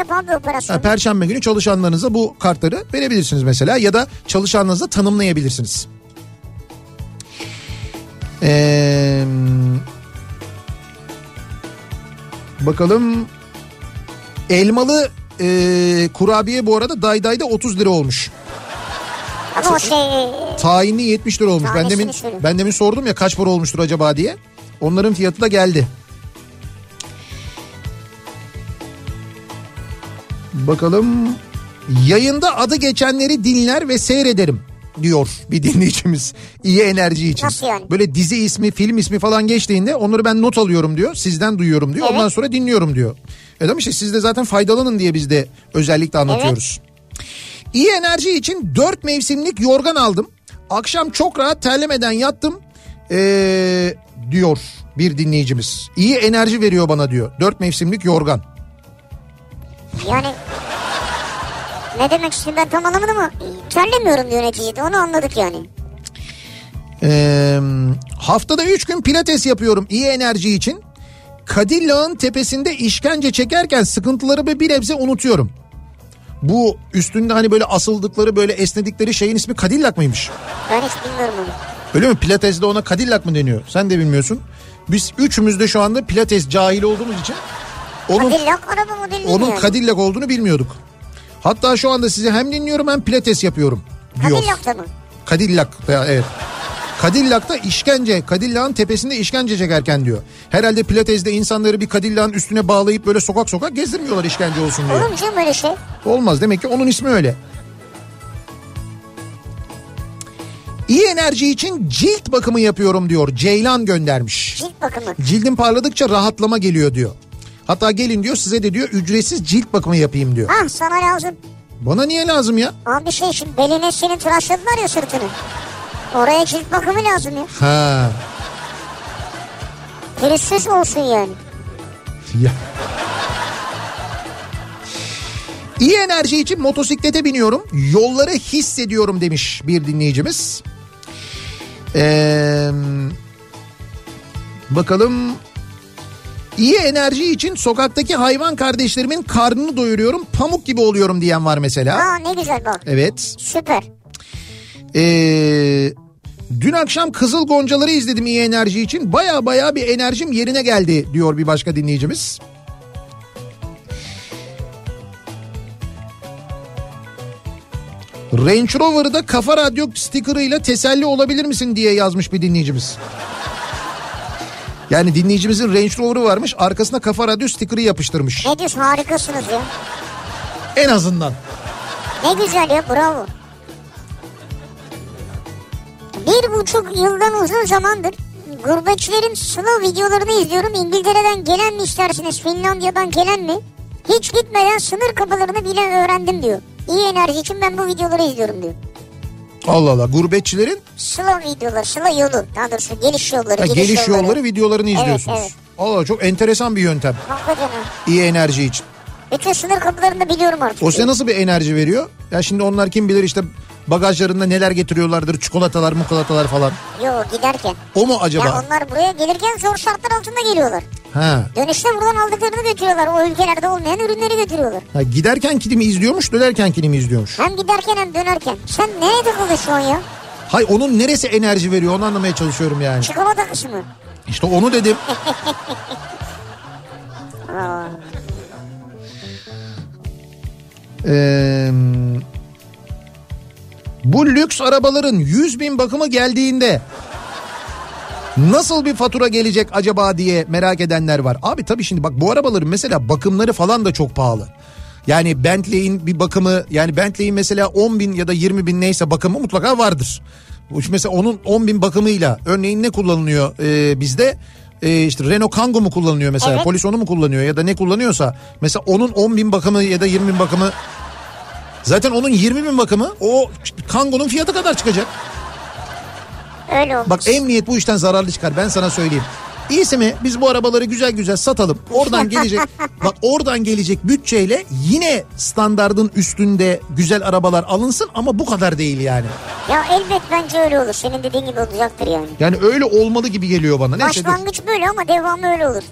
Speaker 1: Ha, Perşembe günü çalışanlarınıza bu kartları verebilirsiniz mesela ya da çalışanlarınıza tanımlayabilirsiniz. Ee, bakalım elmalı e, kurabiye bu arada daydayda 30 lira olmuş.
Speaker 2: Ama o şey
Speaker 1: Tayinli 70 lira olmuş. Ben demin,
Speaker 2: söyle.
Speaker 1: ben demin sordum ya kaç para olmuştur acaba diye. Onların fiyatı da geldi. Bakalım yayında adı geçenleri dinler ve seyrederim diyor bir (laughs) dinleyicimiz iyi enerji için.
Speaker 2: Nasıl yani?
Speaker 1: Böyle dizi ismi film ismi falan geçtiğinde onları ben not alıyorum diyor sizden duyuyorum diyor
Speaker 2: Evet.
Speaker 1: ondan sonra dinliyorum diyor. Evet ama işte siz de zaten faydalanın diye biz de özellikle anlatıyoruz. İyi enerji için 4 mevsimlik yorgan aldım. Akşam çok rahat terlemeden yattım ee, diyor bir dinleyicimiz. İyi enerji veriyor bana diyor. 4 mevsimlik yorgan.
Speaker 2: yani ne demek istiyor ben tam anlamadım ama terlemiyorum diyor neticede onu anladık yani.
Speaker 1: Ee, haftada 3 gün pilates yapıyorum iyi enerji için. Kadillağ'ın tepesinde işkence çekerken sıkıntılarımı bir nebze unutuyorum. Bu üstünde hani böyle asıldıkları böyle esnedikleri şeyin ismi Kadillak mıymış?
Speaker 2: Ben hiç bilmiyorum onu.
Speaker 1: Öyle mi? Pilates'de ona Cadillac mı deniyor? Sen de bilmiyorsun. Biz üçümüz de şu anda Pilates cahil olduğumuz için onun,
Speaker 2: Cadillac araba modeli değil
Speaker 1: onun
Speaker 2: yani.
Speaker 1: Cadillac olduğunu bilmiyorduk. Hatta şu anda sizi hem dinliyorum hem Pilates yapıyorum diyor.
Speaker 2: Cadillac'ta mı?
Speaker 1: Cadillac ya evet. Cadillac'ta işkence, Cadillac'ın tepesinde işkence çekerken diyor. Herhalde Pilates'de insanları bir Cadillac'ın üstüne bağlayıp böyle sokak sokak gezdirmiyorlar işkence olsun diye.
Speaker 2: Olur mu canım öyle şey?
Speaker 1: Olmaz demek ki onun ismi öyle. İyi enerji için cilt bakımı yapıyorum diyor. Ceylan göndermiş.
Speaker 2: Cilt bakımı.
Speaker 1: Cildim parladıkça rahatlama geliyor diyor. Hatta gelin diyor size de diyor ücretsiz cilt bakımı yapayım diyor.
Speaker 2: Ah sana lazım.
Speaker 1: Bana niye lazım ya?
Speaker 2: Abi şey şimdi beline senin tıraşladılar ya sırtını. Oraya cilt bakımı lazım ya.
Speaker 1: Ha.
Speaker 2: Pürüzsüz olsun yani.
Speaker 1: Ya. İyi enerji için motosiklete biniyorum. Yolları hissediyorum demiş bir dinleyicimiz. Ee, bakalım. İyi enerji için sokaktaki hayvan kardeşlerimin karnını doyuruyorum. Pamuk gibi oluyorum diyen var mesela.
Speaker 2: Aa ne güzel bak.
Speaker 1: Evet.
Speaker 2: Süper.
Speaker 1: Ee, dün akşam Kızıl Goncaları izledim iyi enerji için. Baya baya bir enerjim yerine geldi diyor bir başka dinleyicimiz. Range Rover'da kafa radyo stickerıyla teselli olabilir misin diye yazmış bir dinleyicimiz. Yani dinleyicimizin Range Rover'ı varmış arkasına kafa radyo sticker'ı yapıştırmış.
Speaker 2: Ne diyorsun harikasınız ya.
Speaker 1: En azından.
Speaker 2: Ne güzel ya bravo. Bir buçuk yıldan uzun zamandır gurbetçilerin sınav videolarını izliyorum. İngiltere'den gelen mi istersiniz Finlandiya'dan gelen mi? Hiç gitmeden sınır kapılarını bile öğrendim diyor. İyi enerji için ben bu videoları izliyorum diyor.
Speaker 1: Allah Allah gurbetçilerin
Speaker 2: Sıla videoları, sıla yolu. Daha doğrusu geliş yolları.
Speaker 1: ha, geliş yolları videolarını
Speaker 2: Evet,
Speaker 1: izliyorsunuz.
Speaker 2: evet.
Speaker 1: Allah çok enteresan bir yöntem.
Speaker 2: Hakikaten.
Speaker 1: İyi enerji için.
Speaker 2: Bütün sınır kapılarını biliyorum artık.
Speaker 1: O size nasıl bir enerji veriyor? Ya şimdi onlar kim bilir işte bagajlarında neler getiriyorlardır. Çikolatalar, mukolatalar falan.
Speaker 2: Yok giderken.
Speaker 1: O mu acaba?
Speaker 2: Ya onlar buraya gelirken zor şartlar altında geliyorlar.
Speaker 1: Ha.
Speaker 2: Dönüşte buradan aldıklarını götürüyorlar. O ülkelerde olmayan ürünleri götürüyorlar.
Speaker 1: ha. Giderken kimi izliyormuş, dönerken kimi izliyormuş.
Speaker 2: Hem giderken hem dönerken. Sen nereye an ya?
Speaker 1: Hay onun neresi enerji veriyor onu anlamaya çalışıyorum yani.
Speaker 2: Çikolata kısmı.
Speaker 1: İşte onu dedim. (laughs)
Speaker 2: Aa,
Speaker 1: Ee, bu lüks arabaların 100 bin bakımı geldiğinde nasıl bir fatura gelecek acaba diye merak edenler var. Abi tabii şimdi bak bu arabaların mesela bakımları falan da çok pahalı. Yani Bentley'in bir bakımı yani Bentley'in mesela 10 bin ya da 20 bin neyse bakımı mutlaka vardır. Mesela onun 10 bin bakımıyla örneğin ne kullanılıyor ee, bizde? Ee, işte Renault Kangoo mu kullanılıyor mesela
Speaker 2: Evet.
Speaker 1: polis onu mu kullanıyor ya da ne kullanıyorsa mesela onun 10 bin bakımı ya da 20 bin bakımı zaten onun 20 bin bakımı o Kangoo'nun fiyatı kadar çıkacak.
Speaker 2: öyle olmuş.
Speaker 1: Bak emniyet bu işten zararlı çıkar ben sana söyleyeyim. İyisi mi biz bu arabaları güzel güzel satalım. Oradan gelecek (laughs) bak oradan gelecek bütçeyle yine standardın üstünde güzel arabalar alınsın ama bu kadar değil yani.
Speaker 2: Ya elbet bence öyle olur. Senin dediğin gibi olacaktır yani.
Speaker 1: Yani öyle olmalı gibi geliyor bana. Neyse dur.
Speaker 2: Başlangıç böyle ama devamı öyle olur.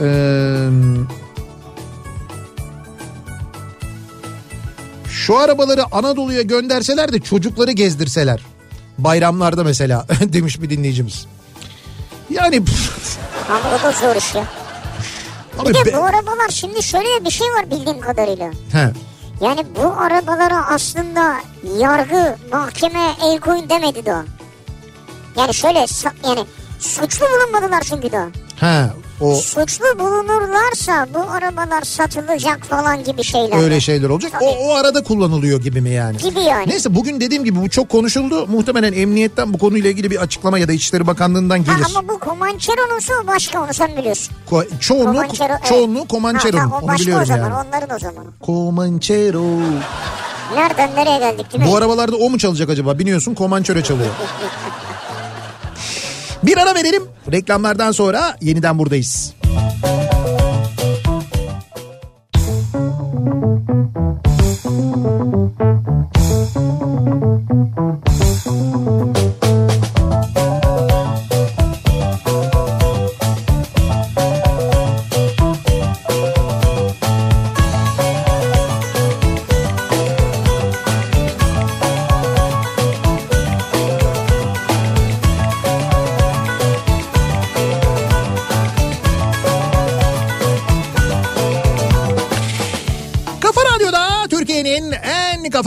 Speaker 1: Ee, şu arabaları Anadolu'ya gönderseler de çocukları gezdirseler. Bayramlarda mesela (laughs) demiş bir dinleyicimiz. Yani
Speaker 2: Ama o da zor iş ya.
Speaker 1: abi
Speaker 2: Bir de
Speaker 1: be-
Speaker 2: bu arabalar şimdi şöyle bir şey var bildiğim kadarıyla.
Speaker 1: He.
Speaker 2: Yani bu arabalara aslında yargı, mahkeme el koyun demedi daha. Yani şöyle yani suçlu bulunmadılar çünkü daha.
Speaker 1: He. O
Speaker 2: Suçlu bulunurlarsa bu arabalar satılacak falan gibi şeyler.
Speaker 1: öyle şeyler olacak. O, o arada kullanılıyor gibi mi yani?
Speaker 2: Gibi yani.
Speaker 1: Neyse bugün dediğim gibi bu çok konuşuldu. Muhtemelen emniyetten bu konuyla ilgili bir açıklama ya da İçişleri Bakanlığı'ndan
Speaker 2: Ha,
Speaker 1: gelir.
Speaker 2: ama bu Comanchero'nunsa o başka onu sen biliyorsun.
Speaker 1: Ko- çoğunluğu,
Speaker 2: Comanchero, evet.
Speaker 1: çoğunluğu Comanchero'nun.
Speaker 2: Ha, ha, o
Speaker 1: Onu biliyorum
Speaker 2: o zaman
Speaker 1: yani.
Speaker 2: onların o zaman.
Speaker 1: Comanchero.
Speaker 2: Nereden nereye geldik değil mi?
Speaker 1: Bu arabalarda o mu çalacak acaba? Biniyorsun Comanchero çalıyor. (laughs) Bir ara verelim. Reklamlardan sonra yeniden buradayız.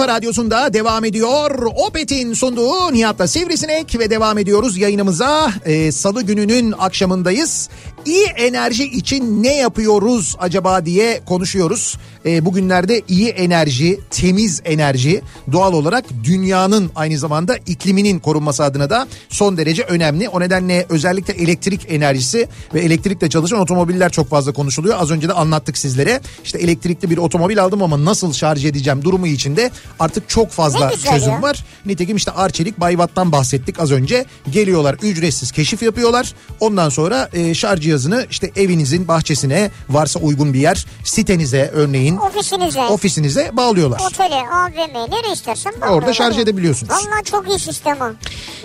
Speaker 1: Radyosunda devam ediyor. Opet'in sunduğu Nihat'la Sivrisinek ve devam ediyoruz yayınımıza. Ee, Salı gününün akşamındayız. İyi enerji için ne yapıyoruz acaba diye konuşuyoruz. Ee, bugünlerde iyi enerji, temiz enerji doğal olarak dünyanın aynı zamanda ikliminin korunması adına da son derece önemli. O nedenle özellikle elektrik enerjisi ve elektrikle çalışan otomobiller çok fazla konuşuluyor. Az önce de anlattık sizlere. İşte elektrikli bir otomobil aldım ama nasıl şarj edeceğim durumu içinde artık çok fazla çözüm
Speaker 2: ya.
Speaker 1: var. Nitekim işte Arçelik Bayvat'tan bahsettik az önce. Geliyorlar ücretsiz keşif yapıyorlar. Ondan sonra e, şarj cihazını işte evinizin bahçesine varsa uygun bir yer sitenize örneğin
Speaker 2: Ofisinize,
Speaker 1: ofisinize bağlıyorlar.
Speaker 2: otele, AVM nereye istersen bak.
Speaker 1: Orada şarj edebiliyorsunuz.
Speaker 2: Valla çok iyi sistem o.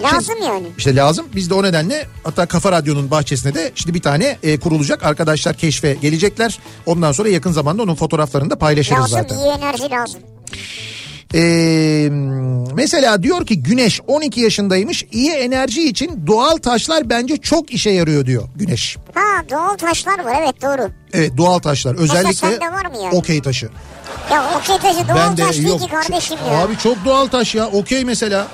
Speaker 2: Lazım yani.
Speaker 1: İşte lazım. Biz de o nedenle hatta Kafa Radyo'nun bahçesine de şimdi bir tane e, kurulacak. Arkadaşlar keşfe gelecekler. Ondan sonra yakın zamanda onun fotoğraflarını da paylaşırız
Speaker 2: Lazım
Speaker 1: zaten.
Speaker 2: iyi enerji lazım.
Speaker 1: Ee, mesela diyor ki Güneş 12 yaşındaymış. İyi enerji için doğal taşlar bence çok işe yarıyor diyor Güneş.
Speaker 2: Ha doğal taşlar var evet doğru.
Speaker 1: Evet doğal taşlar özellikle
Speaker 2: yani?
Speaker 1: okey taşı.
Speaker 2: Ya okey taşı doğal
Speaker 1: Ben de
Speaker 2: taş değil
Speaker 1: yok.
Speaker 2: ki kardeşim ya.
Speaker 1: Abi çok doğal taş ya okey mesela.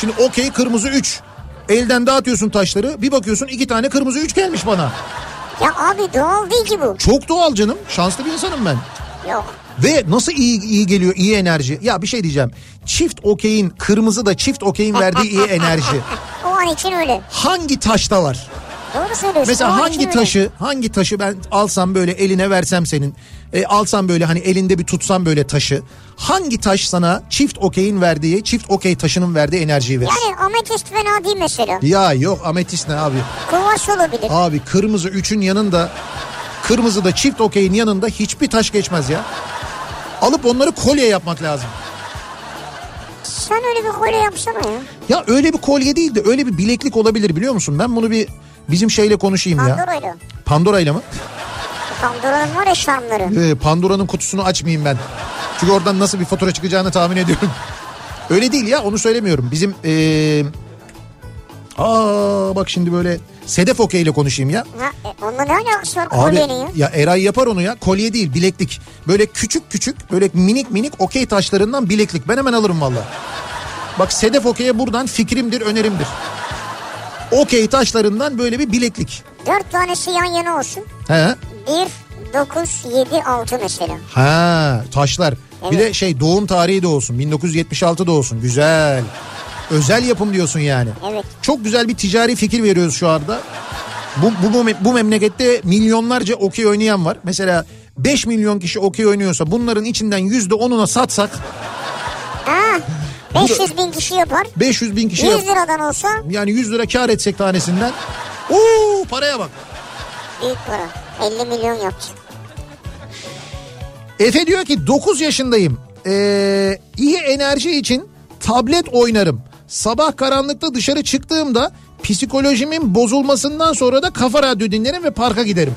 Speaker 1: Şimdi okey kırmızı 3. Elden dağıtıyorsun taşları bir bakıyorsun iki tane kırmızı 3 gelmiş bana.
Speaker 2: Ya abi doğal değil ki bu.
Speaker 1: Çok doğal canım şanslı bir insanım ben.
Speaker 2: Yok.
Speaker 1: Ve nasıl iyi iyi geliyor iyi enerji. Ya bir şey diyeceğim. Çift okeyin kırmızı da çift okeyin verdiği iyi enerji. (laughs)
Speaker 2: O an için öyle.
Speaker 1: Hangi taşta var?
Speaker 2: Doğru söylüyorsun.
Speaker 1: Mesela hangi
Speaker 2: öyle.
Speaker 1: taşı hangi taşı ben alsam böyle eline versem senin e, alsam böyle hani elinde bir tutsam böyle taşı hangi taş sana çift okeyin verdiği çift okey taşının verdiği enerjiyi verir?
Speaker 2: Yani ametist fena değil mesela.
Speaker 1: Ya yok ametist ne abi?
Speaker 2: Kuvars olabilir.
Speaker 1: Abi kırmızı üçün yanında kırmızı da çift okeyin yanında hiçbir taş geçmez ya. Alıp onları kolye yapmak lazım.
Speaker 2: Sen öyle bir kolye yapsana ya.
Speaker 1: Ya öyle bir kolye değil de öyle bir bileklik olabilir biliyor musun? Ben bunu bir bizim şeyle konuşayım ya.
Speaker 2: Pandora'yla.
Speaker 1: Pandora'yla mı?
Speaker 2: Pandora'nın var ya şarmları.
Speaker 1: Ee, Pandora'nın kutusunu açmayayım ben. Çünkü oradan nasıl bir fatura çıkacağını tahmin ediyorum. (laughs) Öyle değil ya onu söylemiyorum. Bizim ee... Aa bak şimdi böyle Sedef Okey ile konuşayım ya.
Speaker 2: Ha, e, onunla ne alakası var kolyenin ya?
Speaker 1: ya Eray yapar onu ya. Kolye değil bileklik. Böyle küçük küçük böyle minik minik okey taşlarından bileklik. Ben hemen alırım valla. Bak Sedef Okey'e buradan fikrimdir önerimdir. Okey taşlarından böyle bir bileklik.
Speaker 2: Dört tanesi yan yana olsun.
Speaker 1: He.
Speaker 2: Bir, dokuz, yedi, altı mesela.
Speaker 1: Ha taşlar. Bir
Speaker 2: Evet.
Speaker 1: de şey doğum tarihi de olsun. 1976 da olsun. Güzel. Özel yapım diyorsun yani.
Speaker 2: Evet.
Speaker 1: Çok güzel bir ticari fikir veriyoruz şu anda. Bu, bu, bu, bu memlekette milyonlarca okey oynayan var. Mesela 5 milyon kişi okey oynuyorsa bunların içinden %10'una satsak
Speaker 2: Ha, 500 bin kişi yapar.
Speaker 1: 500 bin kişi
Speaker 2: 100
Speaker 1: yap-
Speaker 2: liradan olsa
Speaker 1: yani 100 lira kar etsek tanesinden. Oo paraya bak.
Speaker 2: büyük para. 50 milyon yapacak.
Speaker 1: Efe diyor ki 9 yaşındayım. Ee, iyi enerji için tablet oynarım. Sabah karanlıkta dışarı çıktığımda psikolojimin bozulmasından sonra da kafa radyo dinlerim ve parka giderim.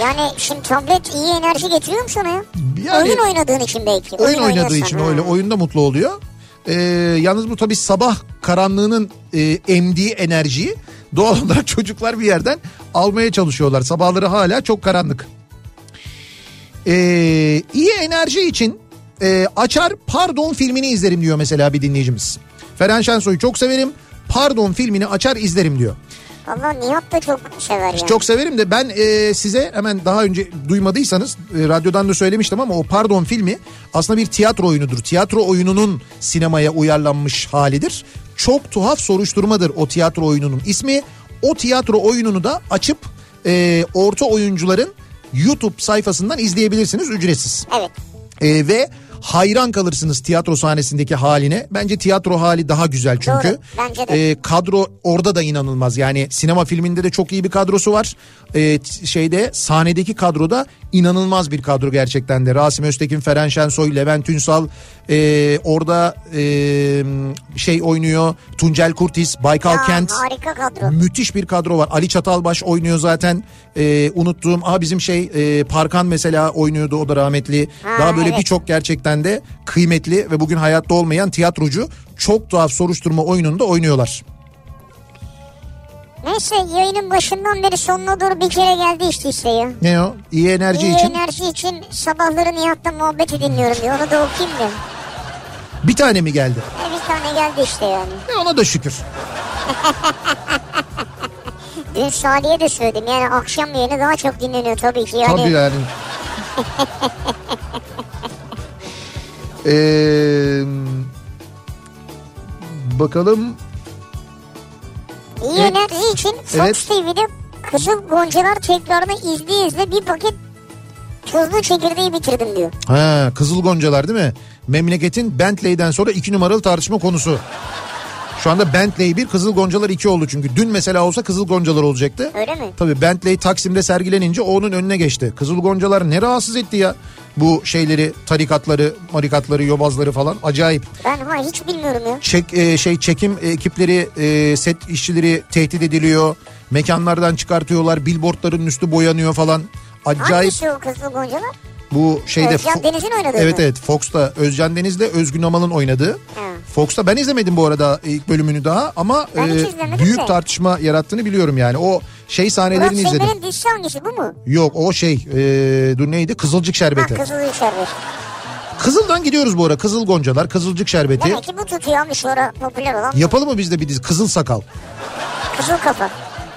Speaker 2: Yani şimdi tablet iyi enerji getiriyor mu sana ya?
Speaker 1: Yani-
Speaker 2: oyun oynadığın için belki.
Speaker 1: Oyun oynadığı
Speaker 2: oynuyorsan,
Speaker 1: için
Speaker 2: ha.
Speaker 1: öyle oyunda mutlu oluyor. Ee, yalnız bu tabii sabah karanlığının e, emdiği enerjiyi doğal olarak (laughs) çocuklar bir yerden almaya çalışıyorlar. Sabahları hala çok karanlık. Ee, iyi enerji için e, açar Pardon filmini izlerim diyor mesela bir dinleyicimiz. Ferhan Şensoy'u çok severim. Pardon filmini açar izlerim diyor.
Speaker 2: Valla Nihat da çok sever yani.
Speaker 1: Çok severim de ben e, size hemen daha önce duymadıysanız e, radyodan da söylemiştim ama o Pardon filmi aslında bir tiyatro oyunudur. Tiyatro oyununun sinemaya uyarlanmış halidir. Çok tuhaf soruşturmadır o tiyatro oyununun ismi. O tiyatro oyununu da açıp e, orta oyuncuların YouTube sayfasından izleyebilirsiniz ücretsiz.
Speaker 2: Evet.
Speaker 1: E, ve hayran kalırsınız tiyatro sahnesindeki haline. Bence tiyatro hali daha güzel çünkü.
Speaker 2: Doğru, bence de.
Speaker 1: E, kadro orada da inanılmaz. Yani sinema filminde de çok iyi bir kadrosu var. E, şeyde sahnedeki kadroda inanılmaz bir kadro gerçekten de. Rasim Öztekin, Feren Şensoy, Levent Ünsal e, orada e, şey oynuyor. Tuncel Kurtiz, Baykal
Speaker 2: Ya,
Speaker 1: Kent.
Speaker 2: harika kadro.
Speaker 1: Müthiş bir kadro var. Ali Çatalbaş oynuyor zaten. Ee, unuttuğum. Aa bizim şey e, Parkan mesela oynuyordu o da rahmetli.
Speaker 2: Ha,
Speaker 1: Daha böyle
Speaker 2: evet.
Speaker 1: birçok gerçekten de kıymetli ve bugün hayatta olmayan tiyatrocu çok tuhaf soruşturma oyununda oynuyorlar.
Speaker 2: Neyse yayının başından beri sonuna doğru bir kere geldi işte işte ya.
Speaker 1: Ne o? İyi enerji
Speaker 2: İyi
Speaker 1: için.
Speaker 2: enerji için sabahları Nihat'la muhabbeti dinliyorum diyor. Onu da okuyayım da.
Speaker 1: Bir tane mi geldi?
Speaker 2: E, bir tane geldi işte yani.
Speaker 1: E ona da şükür. (laughs)
Speaker 2: Dün Salih'e de söyledim yani akşam yayını daha çok dinleniyor tabii ki yani.
Speaker 1: Tabii yani. (laughs) Ee, bakalım
Speaker 2: İyi
Speaker 1: Evet.
Speaker 2: enerji için Fox
Speaker 1: Evet.
Speaker 2: TV'de Kızıl Goncalar tekrarını izleye izle bir paket tuzlu çekirdeği bitirdim diyor.
Speaker 1: Ha, Kızıl Goncalar değil mi? Memleketin Bentley'den sonra iki numaralı tartışma konusu. Şu anda Bentley 1, Kızıl Goncalar 2 oldu çünkü. Dün mesela olsa Kızıl Goncalar olacaktı.
Speaker 2: Öyle mi?
Speaker 1: Tabii Bentley Taksim'de sergilenince onun önüne geçti. Kızıl Goncalar ne rahatsız etti ya. Bu şeyleri, tarikatları, marikatları, yobazları falan acayip.
Speaker 2: Ben ha hiç bilmiyorum ya.
Speaker 1: Çek, e, şey çekim ekipleri, e, set işçileri tehdit ediliyor. Mekanlardan çıkartıyorlar, billboardların üstü boyanıyor falan. Acayip
Speaker 2: Hangisi o Kızıl Goncalar?
Speaker 1: bu şeyde
Speaker 2: Özcan Deniz'in oynadığı
Speaker 1: Evet
Speaker 2: mı?
Speaker 1: evet Fox'ta Özcan Deniz'le Özgün Amal'ın oynadığı.
Speaker 2: Ha.
Speaker 1: Fox'ta ben izlemedim bu arada ilk bölümünü daha ama e, büyük
Speaker 2: de.
Speaker 1: tartışma yarattığını biliyorum yani. O şey
Speaker 2: Murat
Speaker 1: sahnelerini izledim.
Speaker 2: Seymen'in dizisi hangisi bu mu?
Speaker 1: Yok o şey e, dur neydi Kızılcık
Speaker 2: Ha
Speaker 1: Şerbeti.
Speaker 2: Kızıl Şerbet.
Speaker 1: Kızıl'dan gidiyoruz bu ara Kızıl Goncalar Kızılcık Şerbeti.
Speaker 2: Demek ki bu tutuyor abi şu ara popüler olan.
Speaker 1: Yapalım mı biz de bir dizi Kızıl Sakal?
Speaker 2: Kızıl kafa.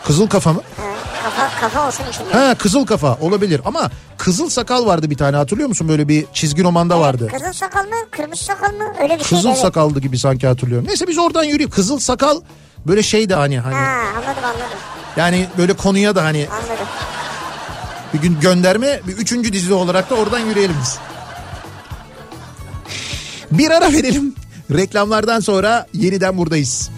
Speaker 1: Kızıl Kafa mı?
Speaker 2: Ha, kafa, kafa olsun içinde.
Speaker 1: Ha Kızıl Kafa olabilir ama Kızıl Sakal vardı bir tane hatırlıyor musun? Böyle bir çizgi romanda vardı.
Speaker 2: Kızıl sakal mı? Kırmızı sakal mı? Öyle bir şey.
Speaker 1: Kızıl
Speaker 2: evet.
Speaker 1: Sakaldı gibi sanki hatırlıyorum. Neyse biz oradan yürüyoruz. Kızıl Sakal böyle şey de hani hani
Speaker 2: Ha anladım anladım.
Speaker 1: Yani böyle konuya da hani
Speaker 2: Anladım.
Speaker 1: bir gün gönderme bir üçüncü dizi olarak da oradan yürüyelim biz. Bir ara verelim. Reklamlardan sonra yeniden buradayız.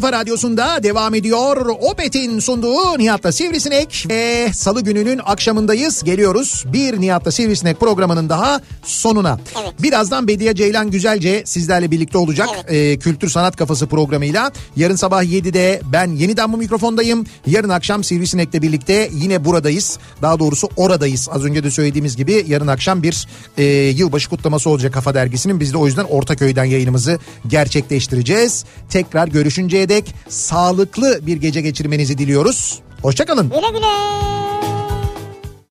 Speaker 1: Kafa radyosunda devam ediyor. Opet'in sunduğu Nihat'la Sivrisinek. Ve salı gününün akşamındayız. Geliyoruz bir Nihat'la Sivrisinek programının daha sonuna.
Speaker 2: Evet.
Speaker 1: Birazdan Bediye Ceylan Güzelce sizlerle birlikte olacak.
Speaker 2: Evet.
Speaker 1: Ee, Kültür Sanat Kafası programıyla. Yarın sabah 7'de ben yeniden bu mikrofondayım. Yarın akşam Sivrisinek'le birlikte yine buradayız. Daha doğrusu oradayız. Az önce de söylediğimiz gibi yarın akşam bir e, yılbaşı kutlaması olacak Kafa Dergisi'nin. Biz de o yüzden Ortaköy'den yayınımızı gerçekleştireceğiz. Tekrar görüşünceye dek sağlıklı bir gece geçirmenizi diliyoruz. Hoşçakalın.
Speaker 2: Güle güle.